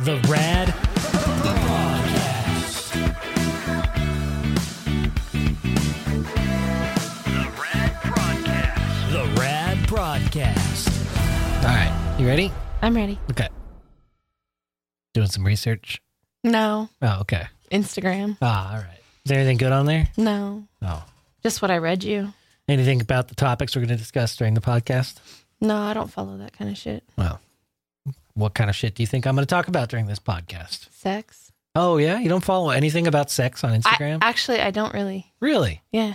The Rad Prodcast. The Rad Prodcast. The Rad Prodcast. All right, you ready? I'm ready. Okay. Doing some research. No. Oh, okay. Instagram. Ah, all right. Is there anything good on there? No. Oh. Just what I read you. Anything about the topics we're going to discuss during the podcast? No, I don't follow that kind of shit. Well, what kind of shit do you think I'm going to talk about during this podcast? Sex. Oh, yeah? You don't follow anything about sex on Instagram? I, actually, I don't really. really? Yeah.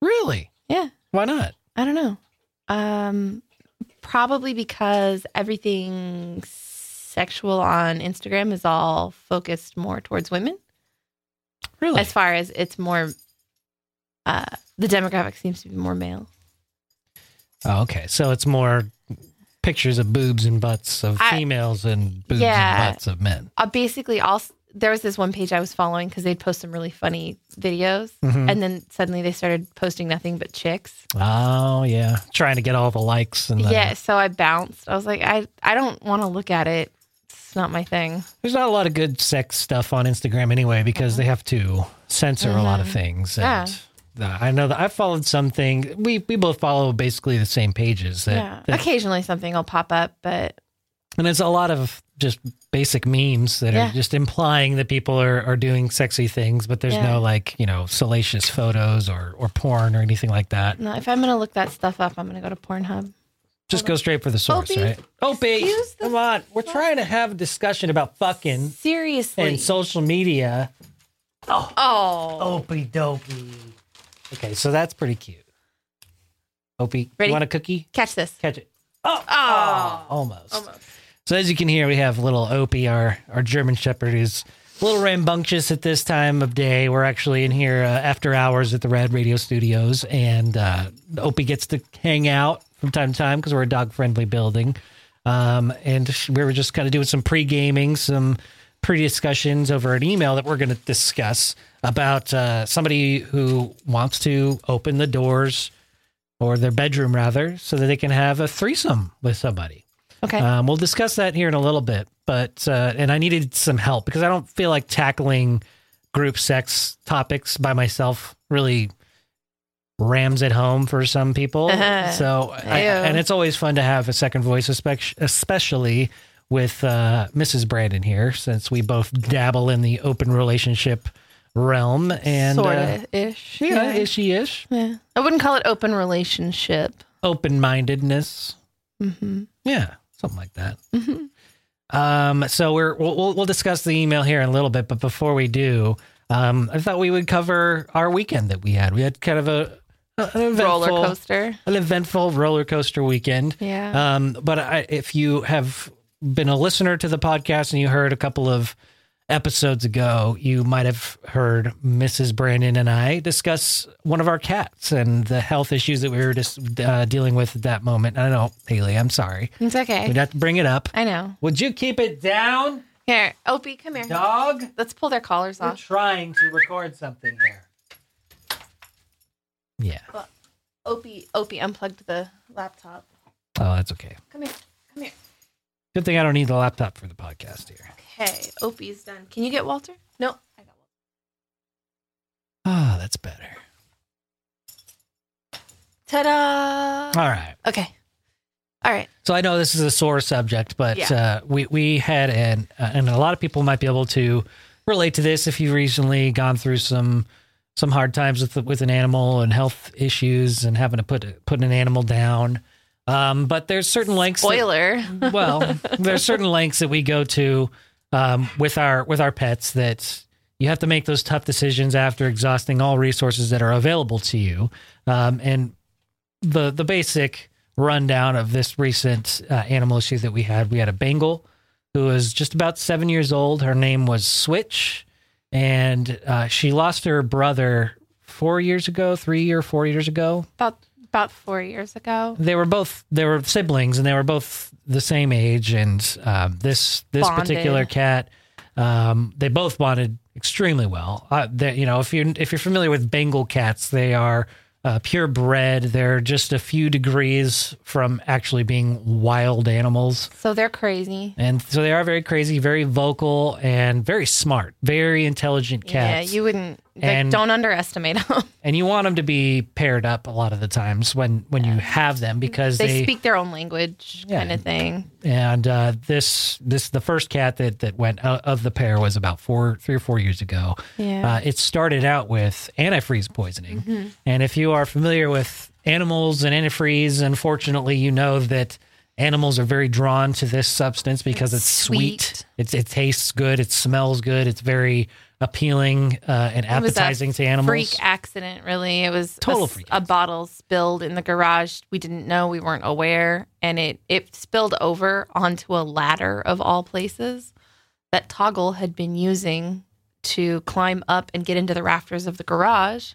Really? Yeah. Why not? I don't know. Um, probably because everything sexual on Instagram is all focused more towards women. Really? As far as it's more, uh, the demographic seems to be more male. Oh, okay. So it's more pictures of boobs and butts of I- females and boobs Yeah. and butts of men. Uh, basically, all there was this one page I was following because they'd post some really funny videos, Mhm. and then suddenly they started posting nothing but chicks. Oh, yeah. Trying to get all the likes and the, Yeah, so I bounced. I was like, I I don't want to look at it. It's not my thing. There's not a lot of good sex stuff on Instagram anyway because they have to censor a lot of Mhm. things. Yeah. And uh, I know that I followed something. We we both follow basically the same pages. That, yeah, that- occasionally something will pop up, but and it's a lot of just basic memes that Yeah. are just implying that people are, are doing sexy things, but there's Yeah. no like you know salacious photos or or porn or anything like that. no. If I'm gonna look that stuff up, I'm gonna go to Pornhub. Just go straight for the source, Opie, right? Opie, excuse come on. We're trying to have a discussion about fucking Seriously. and social media. oh, Opie dopey. Okay, so that's pretty cute. Opie, Ready? you want a cookie? catch this. Catch it. Oh, Oh. almost. Almost. So as you can hear, we have little Opie, our our German Shepherd, who's a little rambunctious at this time of day. We're actually in here uh, after hours at the Rad Radio Studios, and uh, Opie gets to hang out from time to time because we're a dog friendly building. Um, and we were just kind of doing some pre gaming, some pre discussions over an email that we're going to discuss about uh, somebody who wants to open the doors or their bedroom rather, so that they can have a threesome with somebody. Okay. Um, we'll discuss that here in a little bit, but uh, and I needed some help because I don't feel like tackling group sex topics by myself really rams it home for some people. so, I, and it's always fun to have a second voice, especially with uh, Mrs. Brandon here, since we both dabble in the open relationship realm and sort uh, of ish. yeah, ishy ish, Yeah. I wouldn't call it open relationship. open mindedness. hmm Yeah, something like that. hmm Um, so we're we'll, we'll we'll discuss the email here in a little bit, but before we do, um, I thought we would cover our weekend that we had. We had kind of a an eventful, Roller coaster. an eventful roller coaster weekend. Yeah. Um, but I, if you have been a listener to the podcast and you heard a couple of episodes ago, you might have heard Mrs. Brandon and I discuss one of our cats and the health issues that we were just uh, dealing with at that moment. I know, Haley, I'm sorry. it's okay. We'd have to bring it up. I know. Would you keep it down, Here, Opie, come here. dog? Let's pull their collars We're off. trying to record something here. Yeah. Opie, Opie unplugged the laptop. Oh, that's okay. Come here. Come here. Good thing I don't need the laptop for the podcast here. Okay, Opie's done. Can you get Walter? No, I got Walter. Ah, that's better. Ta-da! All right. Okay. All right. So I know this is a sore subject, but Yeah. uh, we we had an uh, and a lot of people might be able to relate to this if you've recently gone through some some hard times with with an animal and health issues and having to put put an animal down. Um, but there's certain lengths. that- Spoiler. well, there's certain lengths that we go to um, with our with our pets that you have to make those tough decisions after exhausting all resources that are available to you. Um, and the the basic rundown of this recent uh, animal issue that we had, we had a Bengal who was just about seven years old. Her name was Switch, and uh, she lost her brother four years ago, three or four years ago. about about four years ago. They were both they were siblings, and they were both the same age. And um, this this Bonded. particular cat, um, they both bonded extremely well. Uh, they, you know, if you if you're familiar with Bengal cats, they are uh, purebred. They're just a few degrees from actually being wild animals. So they're crazy. And so they are very crazy, very vocal, and very smart, very intelligent cats. Yeah, you wouldn't. And- don't underestimate them. and you want them to be paired up a lot of the times when when you have them because they, they, speak their own language, Yeah. kind of thing. and uh, this this the first cat that that went out of the pair was about four three or four years ago. Yeah. Uh, it started out with antifreeze poisoning, Mm-hmm. and if you are familiar with animals and antifreeze, unfortunately, you know that animals are very drawn to this substance because it's, sweet. Sweet. It's, it tastes good. It smells good. It's very appealing uh, and It was a appetizing to animals. Freak accident, really. It was Total a, freak a bottle spilled in the garage. We didn't know. We weren't aware, and it it spilled over onto a ladder of all places that Toggle had been using to climb up and get into the rafters of the garage.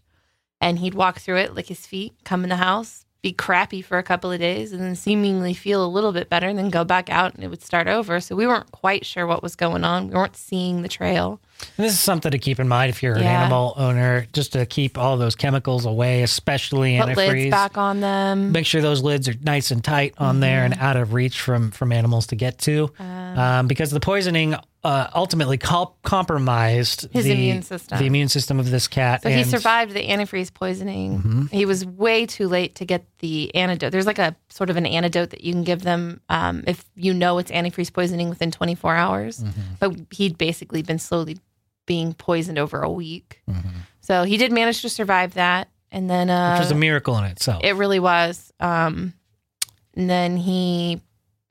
And he'd walk through it, lick his feet, come in the house, be crappy for a couple of days, and then seemingly feel a little bit better, and then go back out, and it would start over. So we weren't quite sure what was going on. We weren't seeing the trail. And this is something to keep in mind if you're an animal owner, just to keep all those chemicals away, especially Put lids antifreeze. back on them. Make sure those lids are nice and tight on there Mm-hmm. and out of reach from from animals to get to, um, because the poisoning uh, ultimately compromised His the immune system. the immune system of this cat. So he survived the antifreeze poisoning. Mm-hmm. He was way too late to get the antidote. There's like a sort of an antidote that you can give them um, if you know it's antifreeze poisoning within 24 hours. Mm-hmm. But he'd basically been slowly being poisoned over a week. Mm-hmm. So he did manage to survive that. And then uh, which is a miracle in itself. it really was. Um, and then he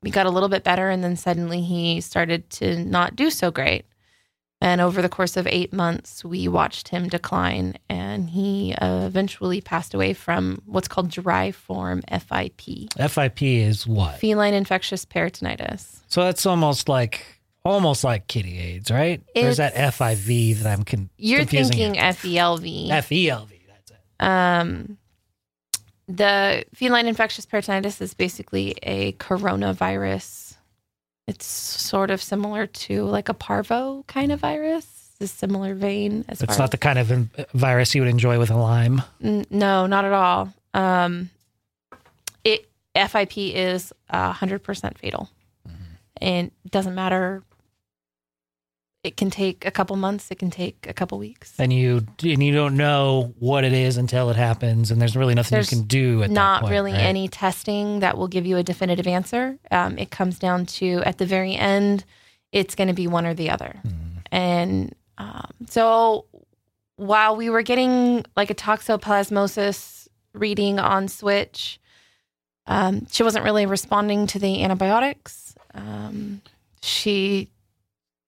he got a little bit better, and then suddenly he started to not do so great. And over the course of eight months, we watched him decline, and he uh, eventually passed away from what's called dry form FIP, FIP is what? feline infectious peritonitis. So that's almost like almost like kitty AIDS, right? There's that FIV that I'm con- You're thinking. FELV. FELV. That's it. Um, the feline infectious peritonitis is basically a coronavirus. It's sort of similar to like a parvo kind of virus. It's a similar vein as It's not the kind of in- virus you would enjoy with a lime. N- no, not at all. Um, it FIP is hundred percent fatal, and it doesn't matter. It can take a couple months. It can take a couple weeks. and you and you don't know what it is until it happens, and there's really nothing There's you can do at that not point, really right? any testing that will give you a definitive answer. Um, it comes down to at the very end, it's going to be one or the other. Hmm. And um, so while we were getting like a toxoplasmosis reading on Switch, um, she wasn't really responding to the antibiotics. Um, she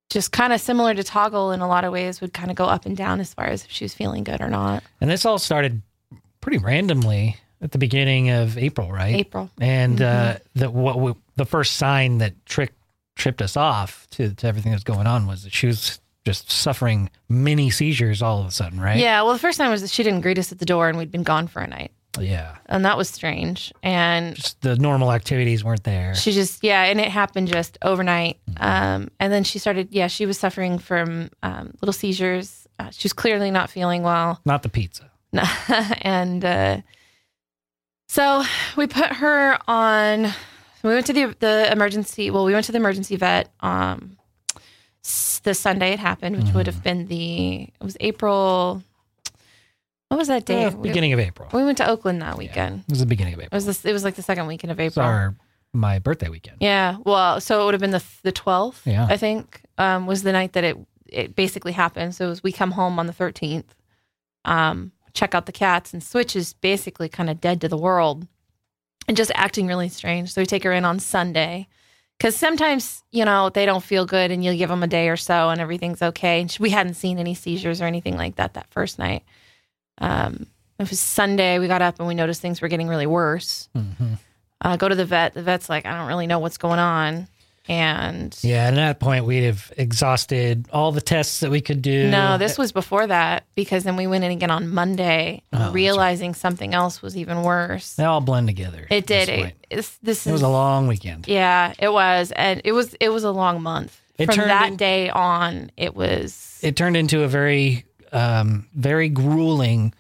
just kind of similar to Toggle in a lot of ways would kind of go up and down as far as if she was feeling good or not. And this all started pretty randomly at the beginning of April, right? April. And uh, Mm-hmm. the what we, the first sign that trick tripped us off to, to everything that's going on was that she was just suffering mini seizures all of a sudden, right? Yeah, well, the first time was that she didn't greet us at the door and we'd been gone for a night. Yeah. And that was strange. And Just the normal activities weren't there. she just, yeah, and it happened just overnight. Mm-hmm. Um, and then she started, yeah, she was suffering from um, little seizures. Uh, she was clearly not feeling well. Not the pizza. and uh, so we put her on, we went to the, the emergency, well, we went to the emergency vet um, the Sunday it happened, which would Mm-hmm. have been the, it was April, what was that day? Uh, beginning of April. We went to Oakland that weekend. It was the beginning of It April. was this, it was like the second weekend of It's April. our my birthday weekend. Yeah. Well, so it would have been the the twelfth. Yeah. I think um, was the night that it it basically happened. So it was we come home on the thirteenth, um, check out the cats, and Switch is basically kind of dead to the world, and just acting really strange. So we take her in on Sunday. Because sometimes, you know, they don't feel good and you'll give them a day or so and everything's okay. And she- we hadn't seen any seizures or anything like that that first night. Um, it was Sunday. We got up and we noticed things were getting really worse hmm uh, go to the vet. The vet's like, I don't really know what's going on. And Yeah, and at that point we'd have exhausted all the tests that we could do. no, this was before that because then we went in again on Monday, Oh, realizing something else was even worse. they all blend together. It did. this It, it's, this It was a long weekend. yeah, it was, and it was it was a long month. It From that in- day on, it was It turned into a very, um, very grueling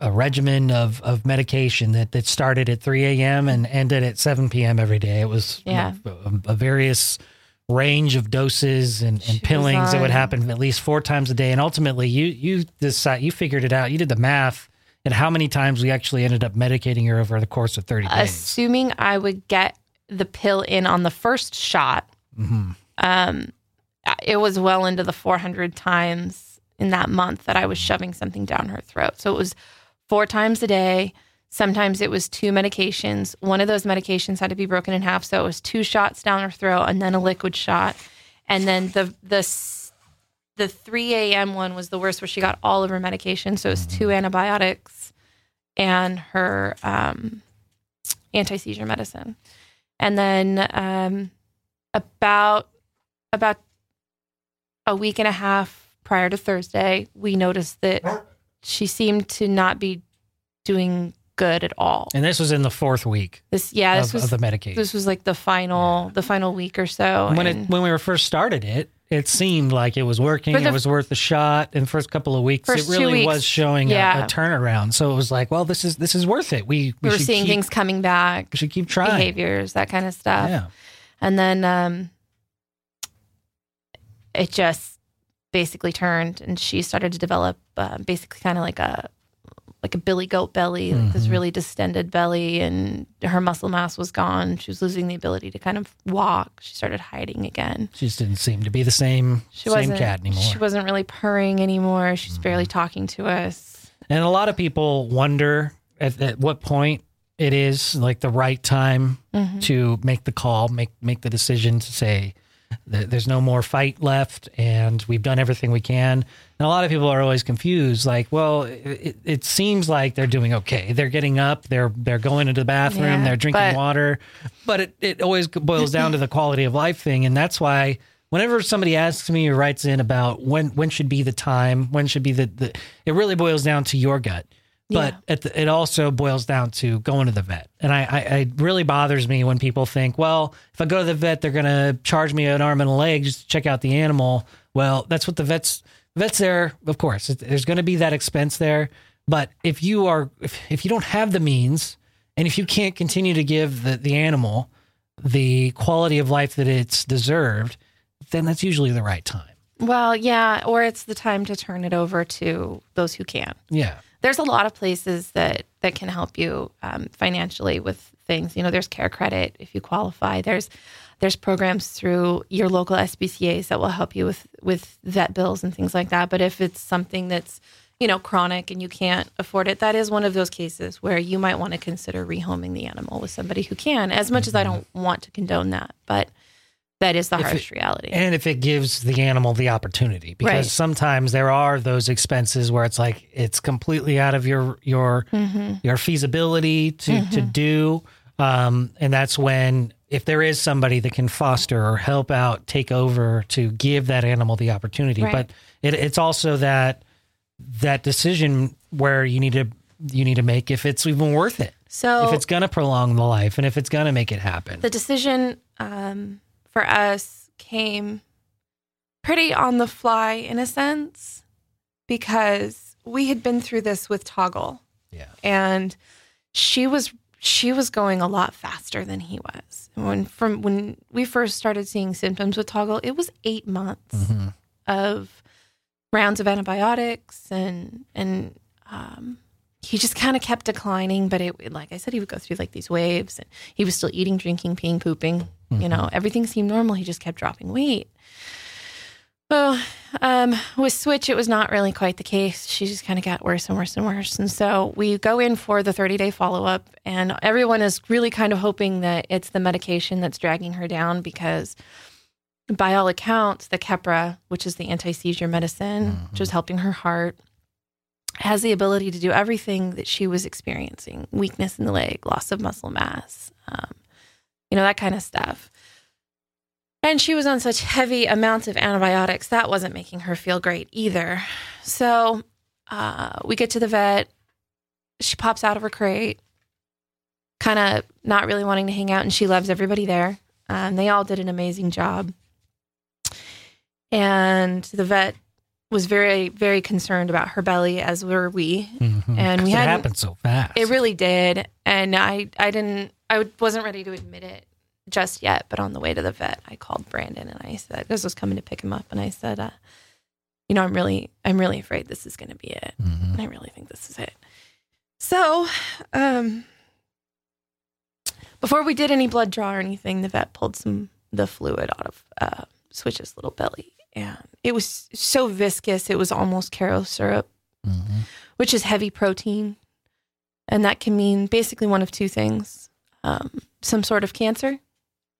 a regimen of, of medication that, that started at 3 a.m. and ended at 7 p.m. every day. It was Yeah. a, a various range of doses and, and pillings that would happen at least four times a day. And ultimately, you you decide you figured it out. You did the math and how many times we actually ended up medicating her over the course of 30 days. assuming I would get the pill in on the first shot, Mhm. um, it was well into the 400 times in that month that I was shoving something down her throat. So it was four times a day. Sometimes it was two medications. One of those medications had to be broken in half, so it was two shots down her throat and then a liquid shot. And then the the the 3 a.m. one was the worst, where she got all of her medication. So it was two antibiotics and her um, anti seizure medicine. And then um, about about a week and a half prior to Thursday, we noticed that she seemed to not be doing good at all. And this was in the fourth week This yeah, this of, was of the medication. this was like the final the final week or so. when and it when we were first started it, it seemed like it was working. The- it was worth the shot. In the first couple of weeks, First it really weeks, was showing a, yeah. a turnaround. So it was like, well, this is this is worth it. We we were seeing keep, things coming back, We should keep trying. behaviors, that kind of stuff. Yeah. And then um, it just basically turned, and she started to develop uh, basically kind of like a like a billy goat belly, like this Mhm. really distended belly, and her muscle mass was gone. She was losing the ability to kind of walk. She started hiding again. She just didn't seem to be the same She same wasn't cat anymore. Mm-hmm. She wasn't really purring anymore. She's barely talking to us. And a lot of people wonder at, at what point it is like the right time Mm-hmm. to make the call, make make the decision to say there's no more fight left, and we've done everything we can. And a lot of people are always confused, like, well, it, it seems like they're doing okay. They're getting up, they're they're going into the bathroom, Yeah, they're drinking but- water, but it, it always boils down to the quality of life thing, and that's why. Whenever somebody asks me or writes in about when when should be the time, when should be the, the it really boils down to your gut. But Yeah. at the, it also boils down to going to the vet. And I, I, it really bothers me when people think, well, if I go to the vet, they're going to charge me an arm and a leg just to check out the animal. Well, that's what the vets, vets there, of course, there's going to be that expense there. But if you are, if, if you don't have the means and if you can't continue to give the, the animal the quality of life that it's deserved, then that's usually the right time. Well, yeah, or it's the time to turn it over to those who can. Yeah. There's a lot of places that that can help you um, financially with things. You know, there's Care Credit if you qualify. There's there's programs through your local SPCA's that will help you with with vet bills and things like that. But if it's something that's you know chronic and you can't afford it, that is one of those cases where you might want to consider rehoming the animal with somebody who can. As much as I don't want to condone that, but that is the If it- harsh reality. And if it gives the animal the opportunity, because Right. sometimes there are those expenses where it's like it's completely out of your your Mm-hmm. your feasibility to to do, um, and that's when if there is somebody that can foster or help out, take over to give that animal the opportunity. Right. But it, it's also that that decision where you need to you need to make if it's even worth it, so if it's going to prolong the life, and if it's going to make it happen. the decision um, for us came pretty on the fly in a sense because we had been through this with Toggle yeah. and she was she was going a lot faster than he was. When from when we first started seeing symptoms with Toggle, it was 8 months Mhm. of rounds of antibiotics and and um, he just kind of kept declining. But it, like I said, he would go through like these waves, and he was still eating, drinking, peeing, pooping. You know, everything seemed normal. He just kept dropping weight. Well, um, with Switch, it was not really quite the case. She just kind of got worse and worse and worse. And so we go in for the 30 day follow up, and everyone is really kind of hoping that it's the medication that's dragging her down because, by all accounts, the Keppra, which is the anti seizure medicine, which is helping her heart, has the ability to do everything that she was experiencing weakness in the leg, loss of muscle mass, um, you know, that kind of stuff. And she was on such heavy amounts of antibiotics, that wasn't making her feel great either. So uh, we get to the vet. She pops out of her crate, kind of not really wanting to hang out, and she loves everybody there. Um, they all did an amazing job. And the vet was very very concerned about her belly, as were we. Mhm. And we it hadn't- happened so fast. It really did, and I I didn't I wasn't ready to admit it just yet. But on the way to the vet, I called Brandon and I said, "This was coming to pick him up," and I said, uh, "You know, I'm really I'm really afraid this is going to be it. Mhm. And I really think this is it." So, um, before we did any blood draw or anything, the vet pulled some the fluid out of uh, Switch's little belly, and it was so viscous it was almost Karo syrup Mhm. which is heavy protein. And that can mean basically one of two things um, some sort of cancer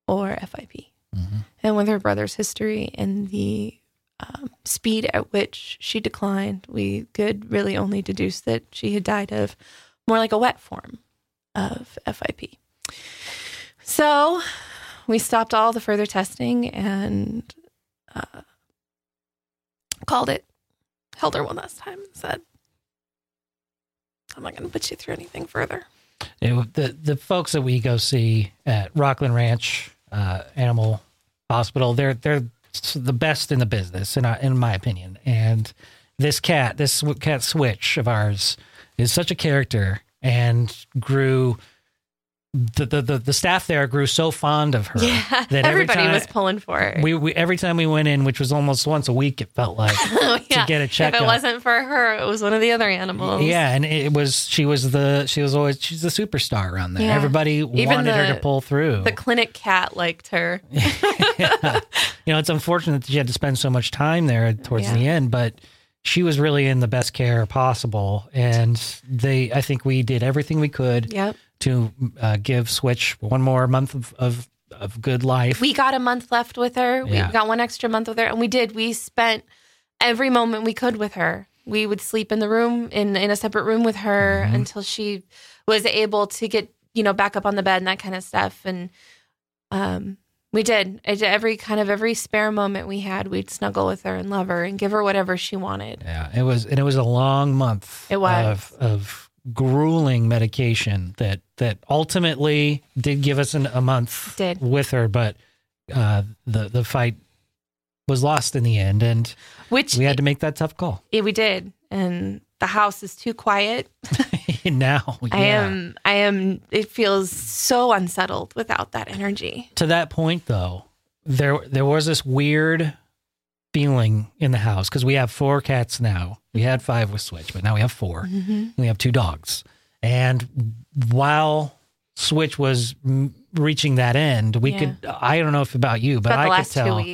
or FIP. Mhm. And with her brother's history and the um, speed at which she declined, we could really only deduce that she had died of more like a wet form of FIP. So we stopped all the further testing and uh, called it, held her one last time and said, I'm not going to put you through anything further. It- the the folks that we go see at Rockland Ranch uh, Animal Hospital, they're they're the best in the business, in our, in my opinion. And this cat, this cat Switch of ours, is such a character and grew. The, the, the, the staff there grew so fond of her Yeah, that every everybody time was pulling for her. we, we every time we went in, which was almost once a week, it felt like Oh, yeah. get a If it wasn't for her, it was one of the other animals. Yeah, and it was she was the she was always she's the superstar around there. Yeah. Everybody wanted her to pull through. The clinic cat liked her. Yeah. You know, it's unfortunate that she had to spend so much time there towards the end, but she was really in the best care possible, and they I think we did everything we could Yep. To uh, give Switch one more month of of, of good life. We got a month left with her. Yeah. We got one extra month with her, and we did. We spent every moment we could with her. We would sleep in the room in in a separate room with her Mhm. until she was able to get you know back up on the bed and that kind of stuff. And um, we did every kind of every spare moment we had. We'd snuggle with her and love her and give her whatever she wanted. Yeah, it was, and it was a long month. It was. of, of grueling medication that that ultimately did give us an, a month Did. with her, but uh, the the fight was lost in the end, and Which we had to make that tough call. Yeah, we did. And the house is too quiet. now, I am I am it feels so unsettled without that energy. to that point though. There there was this weird feeling in the house because we have four cats now. We had five with Switch, but now we have 4 Mm-hmm. We have two dogs. And while Switch was m- reaching that end, we Yeah. could, I don't know if about you, but About I could tell.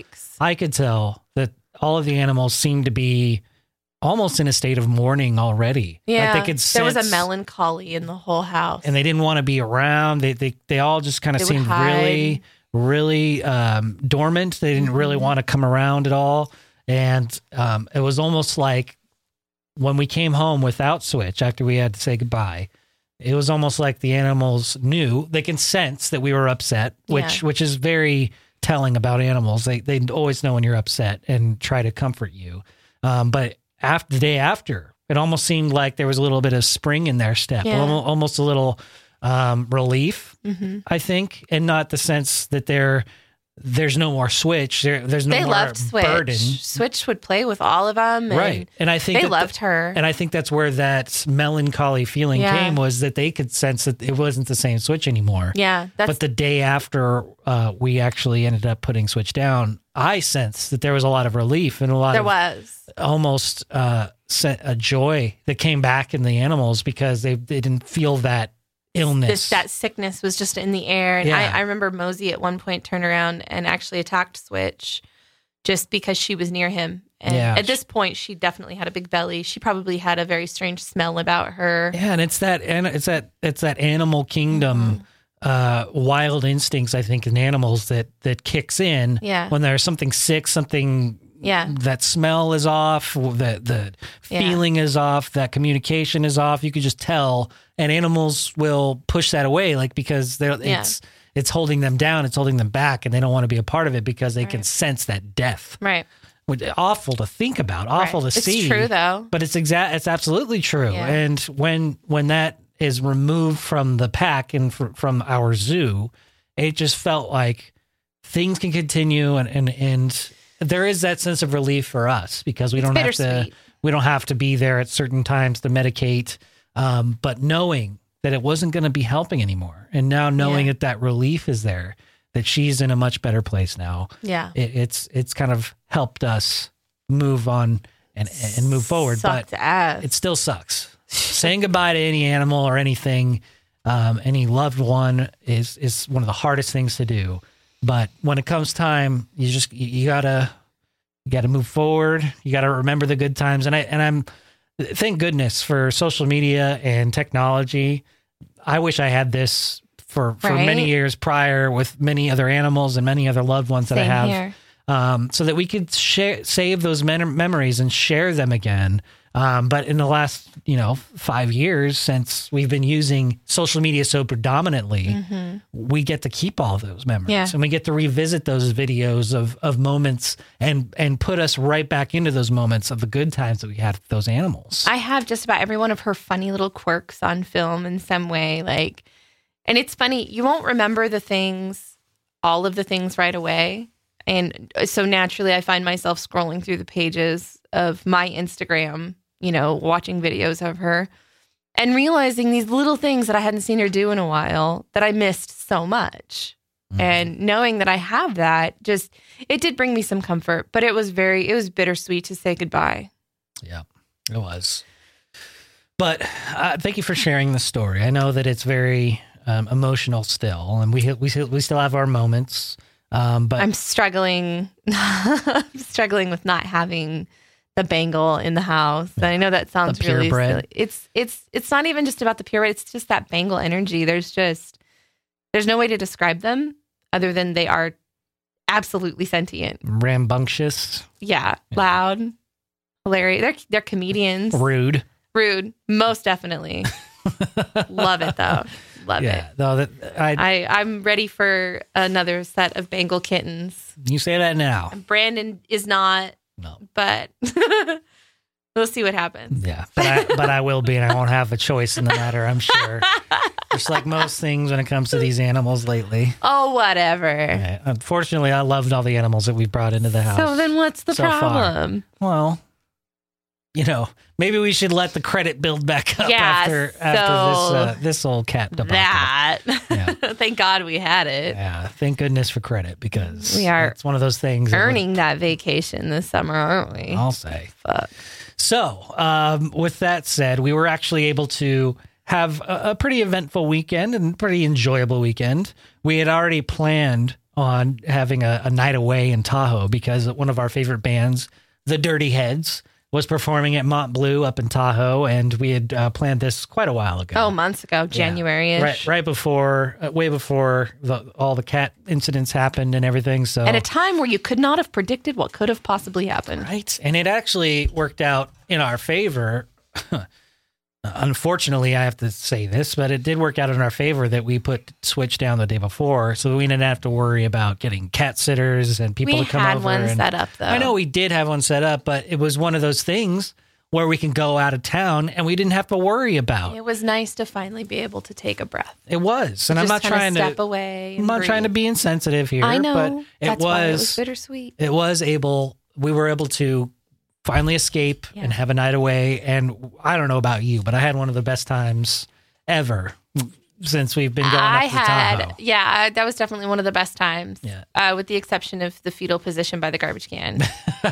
I could tell that all of the animals seemed to be almost in a state of mourning already. Yeah. Like they could there was a melancholy in the whole house. and they didn't want to be around. They, they, they all just kind of seemed really, really um, dormant. They didn't really Mm-hmm. want to come around at all. And um, it was almost like when we came home without Switch after we had to say goodbye, it was almost like the animals knew they can sense that we were upset, which Yeah. which is very telling about animals. They they always know when you're upset and try to comfort you. Um, but after the day after, it almost seemed like there was a little bit of spring in their step, Yeah. almost, almost a little um, relief, hmm I think, and not the sense that there there's no more switch. There, there's no they more loved Switch. burden. Switch would play with all of them. And right and i think They that the- loved her. and i think that's where that melancholy feeling Yeah. came was that they could sense that it wasn't the same switch anymore yeah, but the day after uh, we actually ended up putting switch down i sensed that there was a lot of relief and a lot there of was. almost uh, a joy that came back in the animals because they, they didn't feel that illness This that sickness was just in the air. And Yeah. I, I remember Mosey at one point turned around and actually attacked Switch just because she was near him. And Yeah. at this point she definitely had a big belly. She probably had a very strange smell about her. Yeah, and it's that and it's that it's that animal kingdom Mm-hmm. uh wild instincts I think in animals that that kicks in Yeah. when there's something sick, something Yeah. that smell is off, the the Yeah. feeling is off, that communication is off. You could just tell and animals will push that away like because they're Yeah. it's it's holding them down, it's holding them back and they don't want to be a part of it because they can sense that death. Right. Awful to think about, awful Right. to it's see true though. but it's exact it's absolutely true Yeah. and when when that is removed from the pack and fr- from our zoo it just felt like things can continue and and and there is that sense of relief for us because we don't have to we don't have to be there at certain times to medicate. Um, but knowing that it wasn't going to be helping anymore, and now knowing Yeah. that that relief is there, that she's in a much better place now. Yeah. It, it's it's kind of helped us move on and and move forward. Sucked but ass. it still sucks. Saying goodbye to any animal or anything, um, any loved one is is one of the hardest things to do. But when it comes time, you just you, you gotta you gotta move forward. You gotta remember the good times. And I and I'm thank goodness for social media and technology. I wish I had this for for Right? many years prior with many other animals and many other loved ones that I have here. um, so that we could share, save those men- memories and share them again. Um, but in the last, you know, five years since we've been using social media so predominantly, we get to keep all those memories, Yeah. and we get to revisit those videos of of moments and and put us right back into those moments of the good times that we had with those animals. I have just about every one of her funny little quirks on film in some way. Like, and it's funny, you won't remember the things, all of the things right away. And so naturally, I find myself scrolling through the pages of my Instagram, you know, watching videos of her and realizing these little things that I hadn't seen her do in a while that I missed so much. Mm-hmm. And knowing that I have that, just, it did bring me some comfort, but it was very, it was bittersweet to say goodbye. Yeah, it was. But uh, thank you for sharing the story. I know that it's very um, emotional still, and we we we still have our moments. Um, but I'm struggling. I'm struggling with not having the Bengal in the house. And I know that sounds really silly. It's it's it's not even just about the purebred. It's just that Bengal energy. There's just there's no way to describe them other than they are absolutely sentient. rambunctious, Yeah, loud, hilarious. They're they're comedians. rude. Rude, most definitely. Love it though. Love it. Yeah, though that I, I I'm ready for another set of Bengal kittens. you say that now. Brandon is not, No, but we'll see what happens. yeah, but I but I will be, and I won't have a choice in the matter. I'm sure. Just like most things when it comes to these animals lately. Oh, whatever. Yeah, unfortunately, I loved all the animals that we brought into the house. So then what's the so far. problem? Well, you know, maybe we should let the credit build back up Yeah, after after so this uh, this old cat debacle. That. Thank God we had it. Yeah, thank goodness for credit because We are it's one of those things. that Earning that vacation this summer, aren't we? I'll say. Fuck. So, um, with that said, we were actually able to have a, a pretty eventful weekend and pretty enjoyable weekend. We had already planned on having a, a night away in Tahoe because one of our favorite bands, the Dirty Heads, was performing at Mont Bleu up in Tahoe, and we had uh, planned this quite a while ago. Oh, months ago, January ish. right, right before, uh, way before the, all the cat incidents happened and everything. So At a time where you could not have predicted what could have possibly happened. Right. And it actually worked out in our favor. Unfortunately, I have to say this, but it did work out in our favor that we put Switch down the day before, so we didn't have to worry about getting cat sitters and people We to come over. We had one and- set up though. I know we did have one set up, but it was one of those things where we can go out of town and we didn't have to worry about. It was nice to finally be able to take a breath. It was, and I'm not trying step to. away. I'm not trying to be insensitive here, I know. but it why it was was bittersweet. it was able we were able to finally escape Yeah. and have a night away and i don't know about you but i had one of the best times ever since we've been going I up to had, Tahoe. yeah, that was definitely one of the best times. Yeah. Uh, with the exception of the fetal position by the garbage can.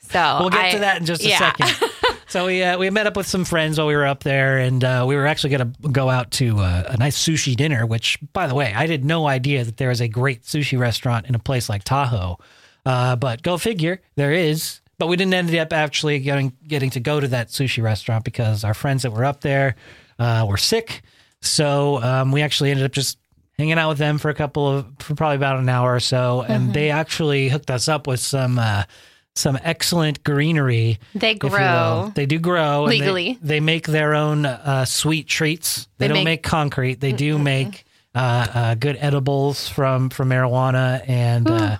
so we'll get I- to that in just a yeah. second so we uh, we met up with some friends while we were up there and uh, we were actually going to go out to uh, a nice sushi dinner which by the way i had no idea that there is a great sushi restaurant in a place like tahoe uh, but go figure there is but we didn't end up actually getting getting to go to that sushi restaurant because our friends that were up there uh, were sick so um, we actually ended up just hanging out with them for a couple of for probably about an hour or so and they actually hooked us up with some uh, some excellent greenery They if you will. grow. They do grow and they- Legally. They, make their own uh, sweet treats. They, They don't make- make, concrete. They do make uh, uh, good edibles from from marijuana and uh,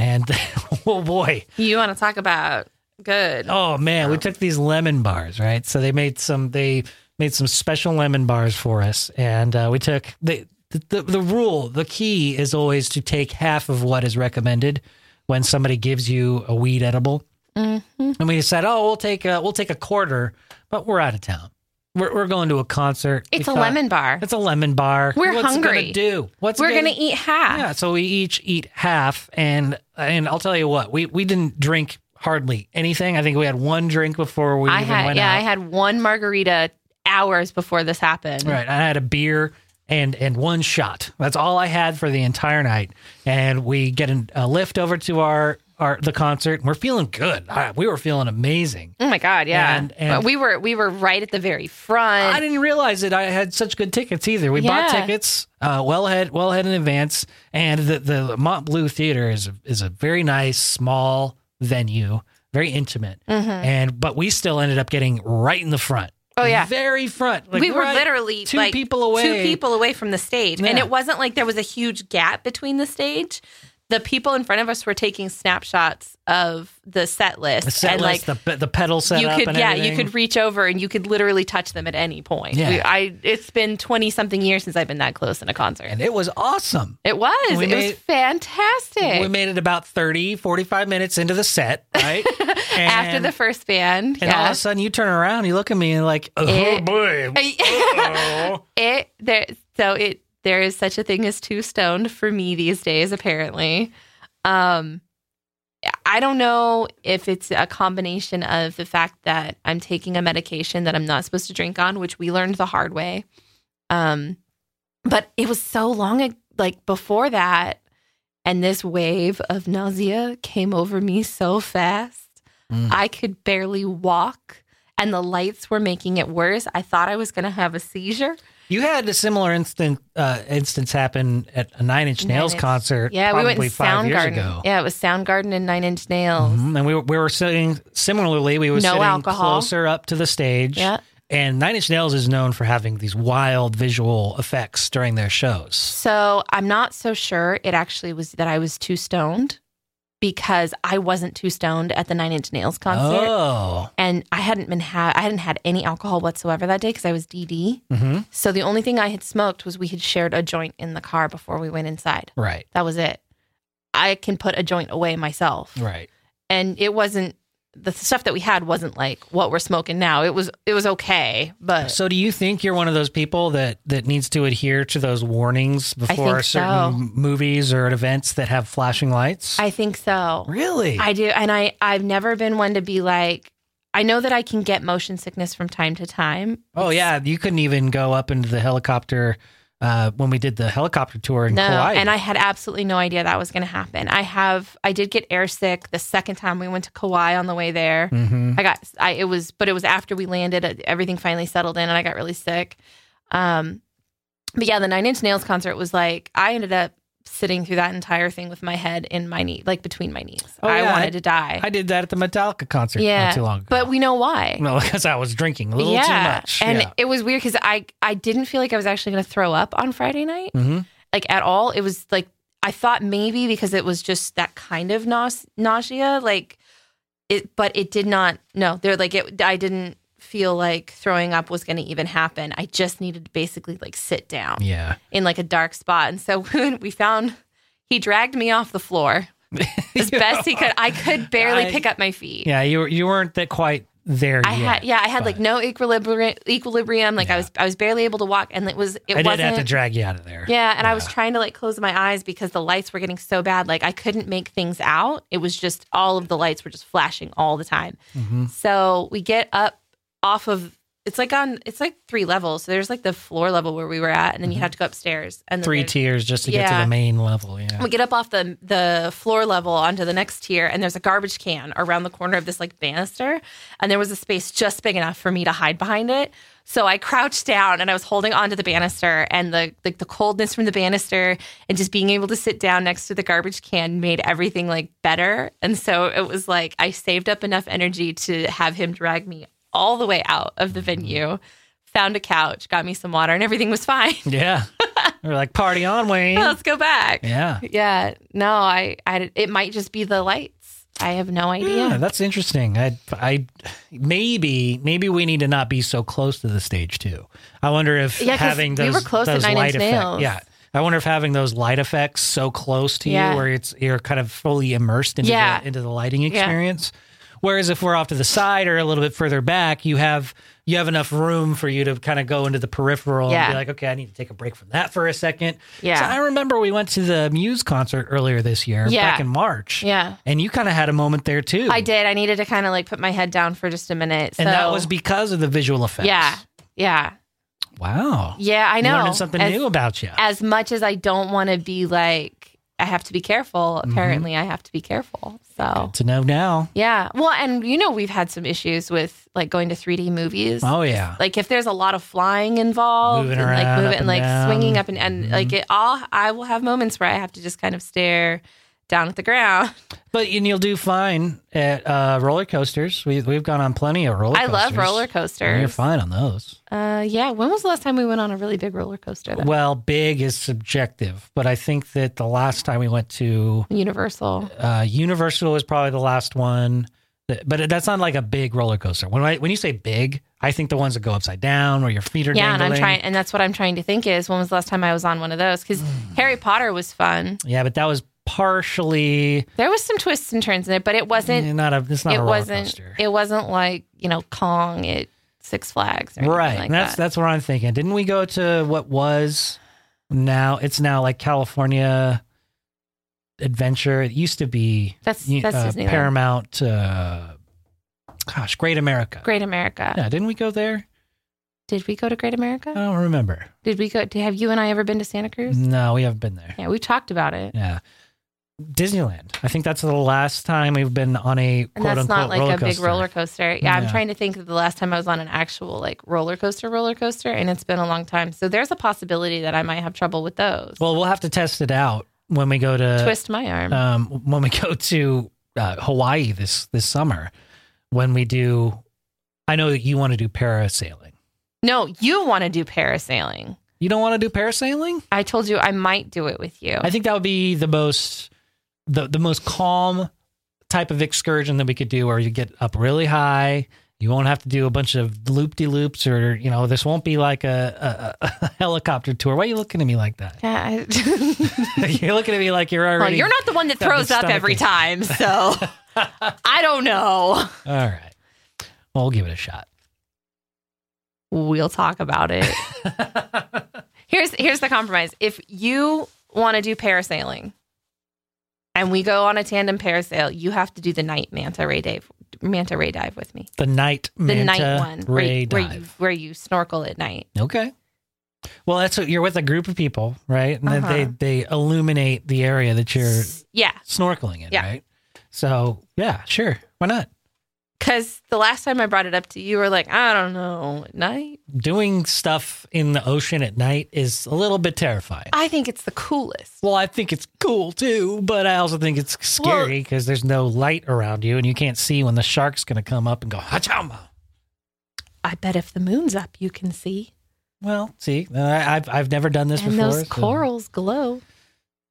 and oh boy, You want to talk about good? oh man, we took these lemon bars right. So they made some. They made some special lemon bars for us, and uh, we took the, the the rule. The key is always to take half of what is recommended. when somebody gives you a weed edible. Mm-hmm. And we said, "Oh, we'll take a we'll take a quarter, but we're out of town. We're we're going to a concert. It's We a lemon bar. It's a lemon bar. We're What's hungry. Gonna do what's We're gonna gonna eat half. yeah, so we each eat half, and and I'll tell you what, we we didn't drink hardly anything. I think we had one drink before we I even had went yeah, out. I had one margarita hours before this happened. right, I had a beer and and one shot. That's all I had for the entire night. And we get an, a lift over to our our the concert. We're feeling good. We were feeling amazing. Oh my god, yeah. And- and- But we were we were right at the very front. I didn't realize that I had such good tickets either. We bought tickets uh, well ahead, well ahead in advance, and the the Mont Bleu Theater is is a very nice small venue, very intimate, and but we still ended up getting right in the front. Mm-hmm. Oh, yeah. very front. Like we were right literally two like people away. two people away from the stage, and it wasn't like there was a huge gap between the stage. The people in front of us were taking snapshots of the set list, The set and list, like the the pedal setup, you could, yeah, everything. you could reach over and you could literally touch them at any point. Yeah. We- I it's been twenty something years since I've been that close in a concert. and it was awesome. it was, we it made- was fantastic. We made it about 30, 45 minutes into the set, right? After the first band, and all of a sudden you turn around, you look at me and like, oh It- boy, it there so it there is such a thing as too stoned for me these days apparently. Um i don't know if it's a combination of the fact that i'm taking a medication that i'm not supposed to drink on which we learned the hard way. Um but it was so long like before that and this wave of nausea came over me so fast Mm. i could barely walk and the lights were making it worse. I thought i was going to have a seizure You had a similar instant uh, instance happen at a Nine Inch Nine Nails Inch- concert. Yeah, we went probably in five years ago. Yeah, it was Soundgarden and Nine Inch Nails. Mhm. And we were, we were sitting similarly. We were No sitting alcohol. closer up to the stage. Yeah. And Nine Inch Nails is known for having these wild visual effects during their shows. So I'm not so sure it actually was that I was too stoned because I wasn't too stoned at the Nine Inch Nails concert, Oh, and I hadn't been ha- I hadn't had any alcohol whatsoever that day because I was DD. hmm So the only thing I had smoked was we had shared a joint in the car before we went inside. right, That was it. I can put a joint away myself. right. and it wasn't the stuff that we had wasn't like what we're smoking now. It was it was okay, but So, do you think you're one of those people that that needs to adhere to those warnings before certain so. movies or events that have flashing lights? I think so. really? I do, and I I've never been one to be like. I know that I can get motion sickness from time to time. oh yeah, you couldn't even go up into the helicopter uh, when we did the helicopter tour in No, Kauai. and I had absolutely no idea that was going to happen. I have I did get airsick the second time we went to Kauai on the way there. hmm I got I it was but it was after we landed uh, everything finally settled in and I got really sick. Um but yeah, the Nine Inch Nails concert was like I ended up sitting through that entire thing with my head in my knee, like between my knees. Oh, I yeah, wanted I- to die. I did that at the Metallica concert yeah, not too long ago. but we know why. no, because I was drinking a little yeah, too much. and yeah. it was weird because I I didn't feel like I was actually going to throw up on Friday night, Mhm. like at all. It was like I thought maybe because it was just that kind of nause- nausea, like it, but it did not. No, they're like it. I didn't feel like throwing up was going to even happen. I just needed to basically like sit down Yeah. in like a dark spot, and so when we found. He dragged me off the floor as best he could. I could barely I- pick up my feet. Yeah, you you weren't that quite there I yet. had yeah, I had like no equilibrium. Equilibrium, like I was I was barely able to walk, and it was it I did wasn't. have to drag you out of there. yeah, and I was trying to like close my eyes because the lights were getting so bad. Like I couldn't make things out. It was just all of the lights were just flashing all the time. Mhm. So we get up off of. It's like on. It's like three levels. So there's like the floor level where we were at, and then you have to go upstairs. And Mm-hmm. Three tiers just to get to the main level. Yeah. we get up off the the floor level onto the next tier, and there's a garbage can around the corner of this like banister, and there was a space just big enough for me to hide behind it. So I crouched down and I was holding onto the banister, and the like the coldness from the banister and just being able to sit down next to the garbage can made everything like better. And so it was like I saved up enough energy to have him drag me all the way out of the venue. Found a couch, got me some water, and everything was fine. Yeah. We're like, party on, Wayne. Let's go back. Yeah. Yeah, no, I, I, it might just be the lights. I have no idea. Yeah, that's interesting. I, I, maybe, maybe we need to not be so close to the stage too. I wonder if Yeah, having we those, were close those light Inch effect- Nails. yeah, I wonder if having those light effects so close to Yeah. you, where it's you're kind of fully immersed into Yeah. the, into the lighting experience. Whereas if we're off to the side or a little bit further back, you have you have enough room for you to kind of go into the peripheral and be like, okay, I need to take a break from that for a second. Yeah. So I remember we went to the Muse concert earlier this year, Yeah. back in March. Yeah. And you kind of had a moment there too. I did. I needed to kind of like put my head down for just a minute. And that was because of the visual effects. yeah, yeah, Wow. yeah. I know. Learning something as, new about you. As much as I don't want to be like, I have to be careful. Mm-hmm. Apparently, I have to be careful. So to know now. yeah. Well, and you know, we've had some issues with like going to 3D movies. Oh yeah. Like if there's a lot of flying involved, Moving and like moving and like down. Mm-hmm. swinging up and, and like it all, I will have moments where I have to just kind of stare down at the ground. But and you'll do fine at uh, roller coasters. We we've gone on plenty of roller coasters. I coasters. love roller And coasters. You're fine on those. Uh, yeah. When was the last time we went on a really big roller coaster? Though? Well, big is subjective, but I think that the last time we went to Universal. uh, Universal was probably the last one. That- But that's not like a big roller coaster. When I when you say big, I think the ones that go upside down where your feet are down. Yeah, and I'm trying, and that's what I'm trying to think is when was the last time I was on one of those? Because Harry Potter was fun. Yeah, but that was partially There was some twists and turns in it, but it wasn't. not a. It's not it a wasn't. coaster. It wasn't like you know Kong at Six Flags. Or right. Like that's that. that's what I'm thinking. Didn't we go to what was now? It's now like California Adventure. It used to be That's that's uh, Disneyland. Paramount. Uh, gosh, Great America. Great America. Yeah, didn't we go there? Did we go to Great America? I don't remember. Did we go? Did, have you and I ever been to Santa Cruz? No, we haven't been there. Yeah, we talked about it. Yeah. Disneyland. I think that's the last time we've been on a And quote that's unquote not like roller a big coaster. roller coaster. Yeah, I'm trying to think of the last time I was on an actual like roller coaster, roller coaster, and it's been a long time. So there's a possibility that I might have trouble with those. Well, we'll have to test it out when we go to Twist my arm. um, when we go to uh, Hawaii this this summer. When we do, I know that you want to do parasailing. no, you want to do parasailing. You don't want to do parasailing? I told you I might do it with you. I think that would be the most the the most calm type of excursion that we could do, where you get up really high. You won't have to do a bunch of loop de loops, or you know, this won't be like a, a, a helicopter tour. Why are you looking at me like that? yeah, I- you're looking at me like you're well, already. you're not the one that throws up every time, so I don't know. All right. Well, we'll give it a shot. We'll talk about it. here's here's the compromise. If you want to do parasailing and we go on a tandem parasail, you have to do the night manta ray dive manta ray dive with me. The night The manta night one where, ray you- where dive. you where you snorkel at night. Okay. Well, that's what you're with a group of people, right? And Uh-huh. they they illuminate the area that you're Yeah. snorkeling in, Yeah. right? So yeah, sure, why not? Cause the last time I brought it up to you, you were like, I don't know, at night. Doing stuff in the ocean at night is a little bit terrifying. I think it's the coolest. well, I think it's cool too, but I also think it's scary because there's no light around you and you can't see when the shark's going to come up and go hachama. I bet if the moon's up, you can see, Well, see, I, I've I've never done this and before. And those so- corals glow.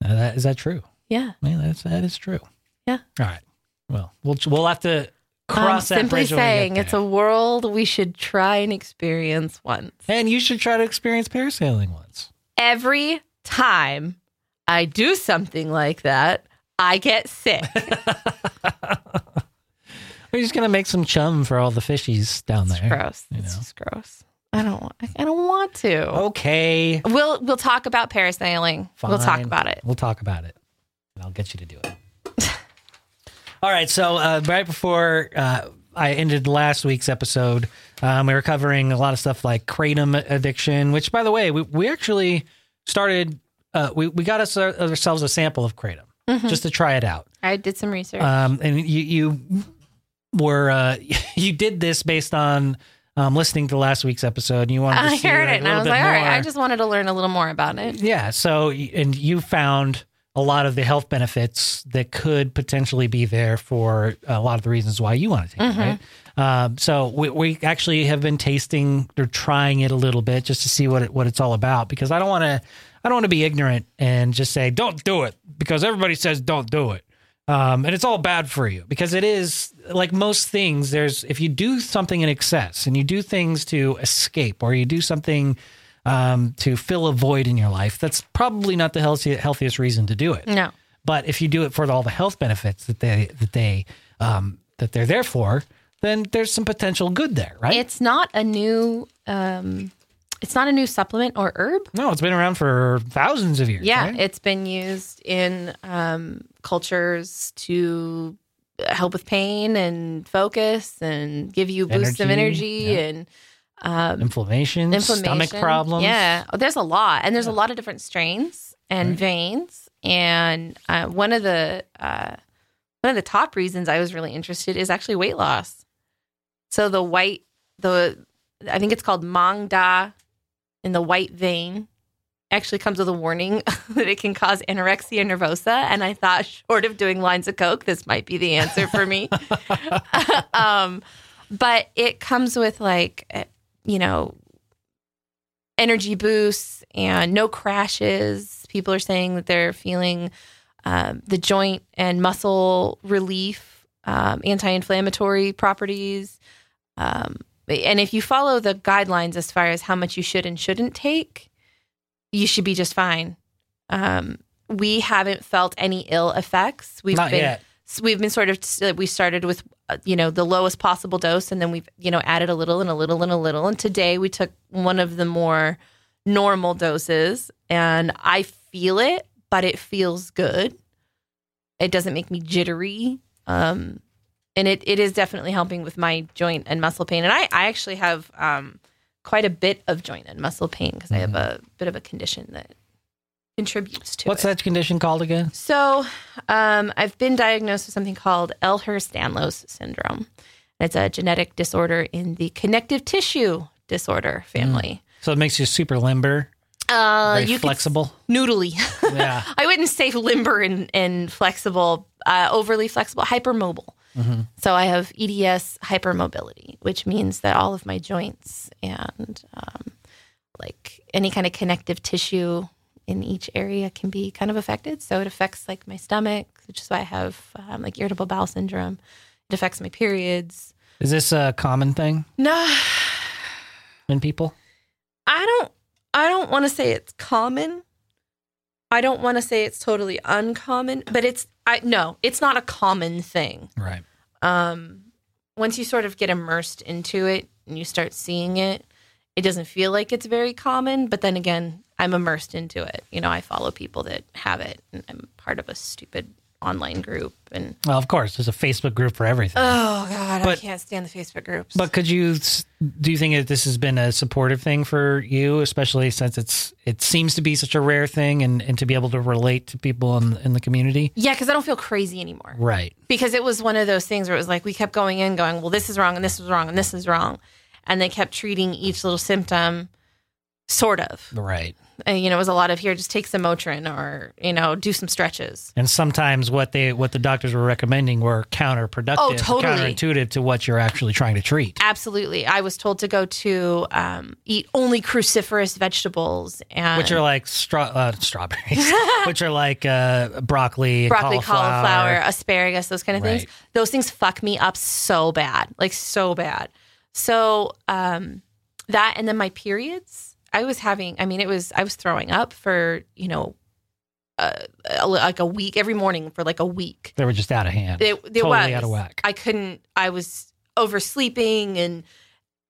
Uh, that, is that true? Yeah. Yeah, that's that is true. Yeah. All right. Well, we'll we'll have to cross that simply bridge when we get saying it's a world we should try and experience once. And you should try to experience parasailing once. Every time I do something like that, I get sick. We're just gonna make some chum for all the fishies down It's there. gross. you It's know. just gross. I don't. want- I don't want to. Okay. We'll we'll talk about parasailing. We'll talk about it. We'll talk about it. And I'll get you to do it. All right. So uh, right before uh, I ended last week's episode, um, we were covering a lot of stuff like kratom addiction, which, by the way, we, we actually started. Uh, we we got us uh, ourselves a sample of kratom Mm-hmm. just to try it out. I did some research. Um, and you you were uh, you did this based on um, listening to last week's episode. And you wanted to I heard like, it and I was like, all right. I just wanted to learn a little more about it. Yeah. So, and you found a lot of the health benefits that could potentially be there for a lot of the reasons why you want to take Mm-hmm. it, right? Um, so we, we actually have been tasting or trying it a little bit just to see what it, what it's all about because I don't want to I don't want to be ignorant and just say don't do it because everybody says don't do it. Um, and it's all bad for you because it is like most things. There's if you do something in excess and you do things to escape or you do something um, to fill a void in your life, that's probably not the healthy, healthiest reason to do it. No. But if you do it for all the health benefits that they that they um, that they're there for, then there's some potential good there, right? It's not a new um it's not a new supplement or herb. no, it's been around for thousands of years. Yeah, right? it's been used in um cultures to help with pain and focus and give you a boost of Energy, energy yeah. and um inflammation, inflammation. stomach problems. Yeah, Oh, there's a lot, and there's a lot of different strains and veins. And uh, one of the uh, one of the top reasons I was really interested is actually weight loss. So the white, the I think it's called Maeng Da in the white vein actually comes with a warning that it can cause anorexia nervosa. And I thought, short of doing lines of coke, this might be the answer for me. um, but it comes with like, you know, energy boosts and no crashes. People are saying that they're feeling um, the joint and muscle relief, um, anti inflammatory properties. Um, and if you follow the guidelines as far as how much you should and shouldn't take, you should be just fine. Um, we haven't felt any ill effects. We've Not been yet. So we've been sort of we started with uh, you know the lowest possible dose and then we've you know added a little and a little and a little and today we took one of the more normal doses and i feel it but it feels good. It doesn't make me jittery um and it, it is definitely helping with my joint and muscle pain and i, I actually have um quite a bit of joint and muscle pain because i have a bit of a condition that contributes to What's it that condition called again? so, um, I've been diagnosed with something called Ehlers-Danlos syndrome. It's a genetic disorder in the connective tissue disorder family. So it makes you super limber, Uh, very you flexible. noodly. yeah. I wouldn't say limber and, and flexible, uh, overly flexible, hypermobile. Mm-hmm. So I have EDS hypermobility, which means that all of my joints and um, like any kind of connective tissue in each area can be kind of affected. So it affects like my stomach, which is why I have um, like irritable bowel syndrome. It affects my periods. Is this a common thing No, in people? I don't. I don't want to say it's common. I don't want to say it's totally uncommon, but it's. I no, it's not a common thing. Right. um, once you sort of get immersed into it and you start seeing it, it doesn't feel like it's very common. But then again, I'm immersed into it. You know, I follow people that have it, and I'm part of a stupid online group. And Well, of course, there's a Facebook group for everything. oh god, I can't stand the Facebook groups. But could you do you think that this has been a supportive thing for you, especially since it's it seems to be such a rare thing, and, and to be able to relate to people in in the community? yeah, because I don't feel crazy anymore. Right. because it was one of those things where it was like we kept going in going well this is wrong and this is wrong and this is wrong and they kept treating each little symptom sort of Right. and you know it was a lot of here just take some motrin or you know do some stretches And sometimes what they what the doctors were recommending were counterproductive, Oh, totally. counterintuitive to what you're actually trying to treat. absolutely i was told to go to um, eat only cruciferous vegetables and Which are like straw, uh, strawberries, which are like uh, broccoli, broccoli cauliflower. cauliflower asparagus those kind of things those things fuck me up so bad like so bad so um that and then my periods i was having i mean it was i was throwing up for you know uh, like a week every morning for like a week They were just out of hand. it, it totally was out of whack. i couldn't i was oversleeping and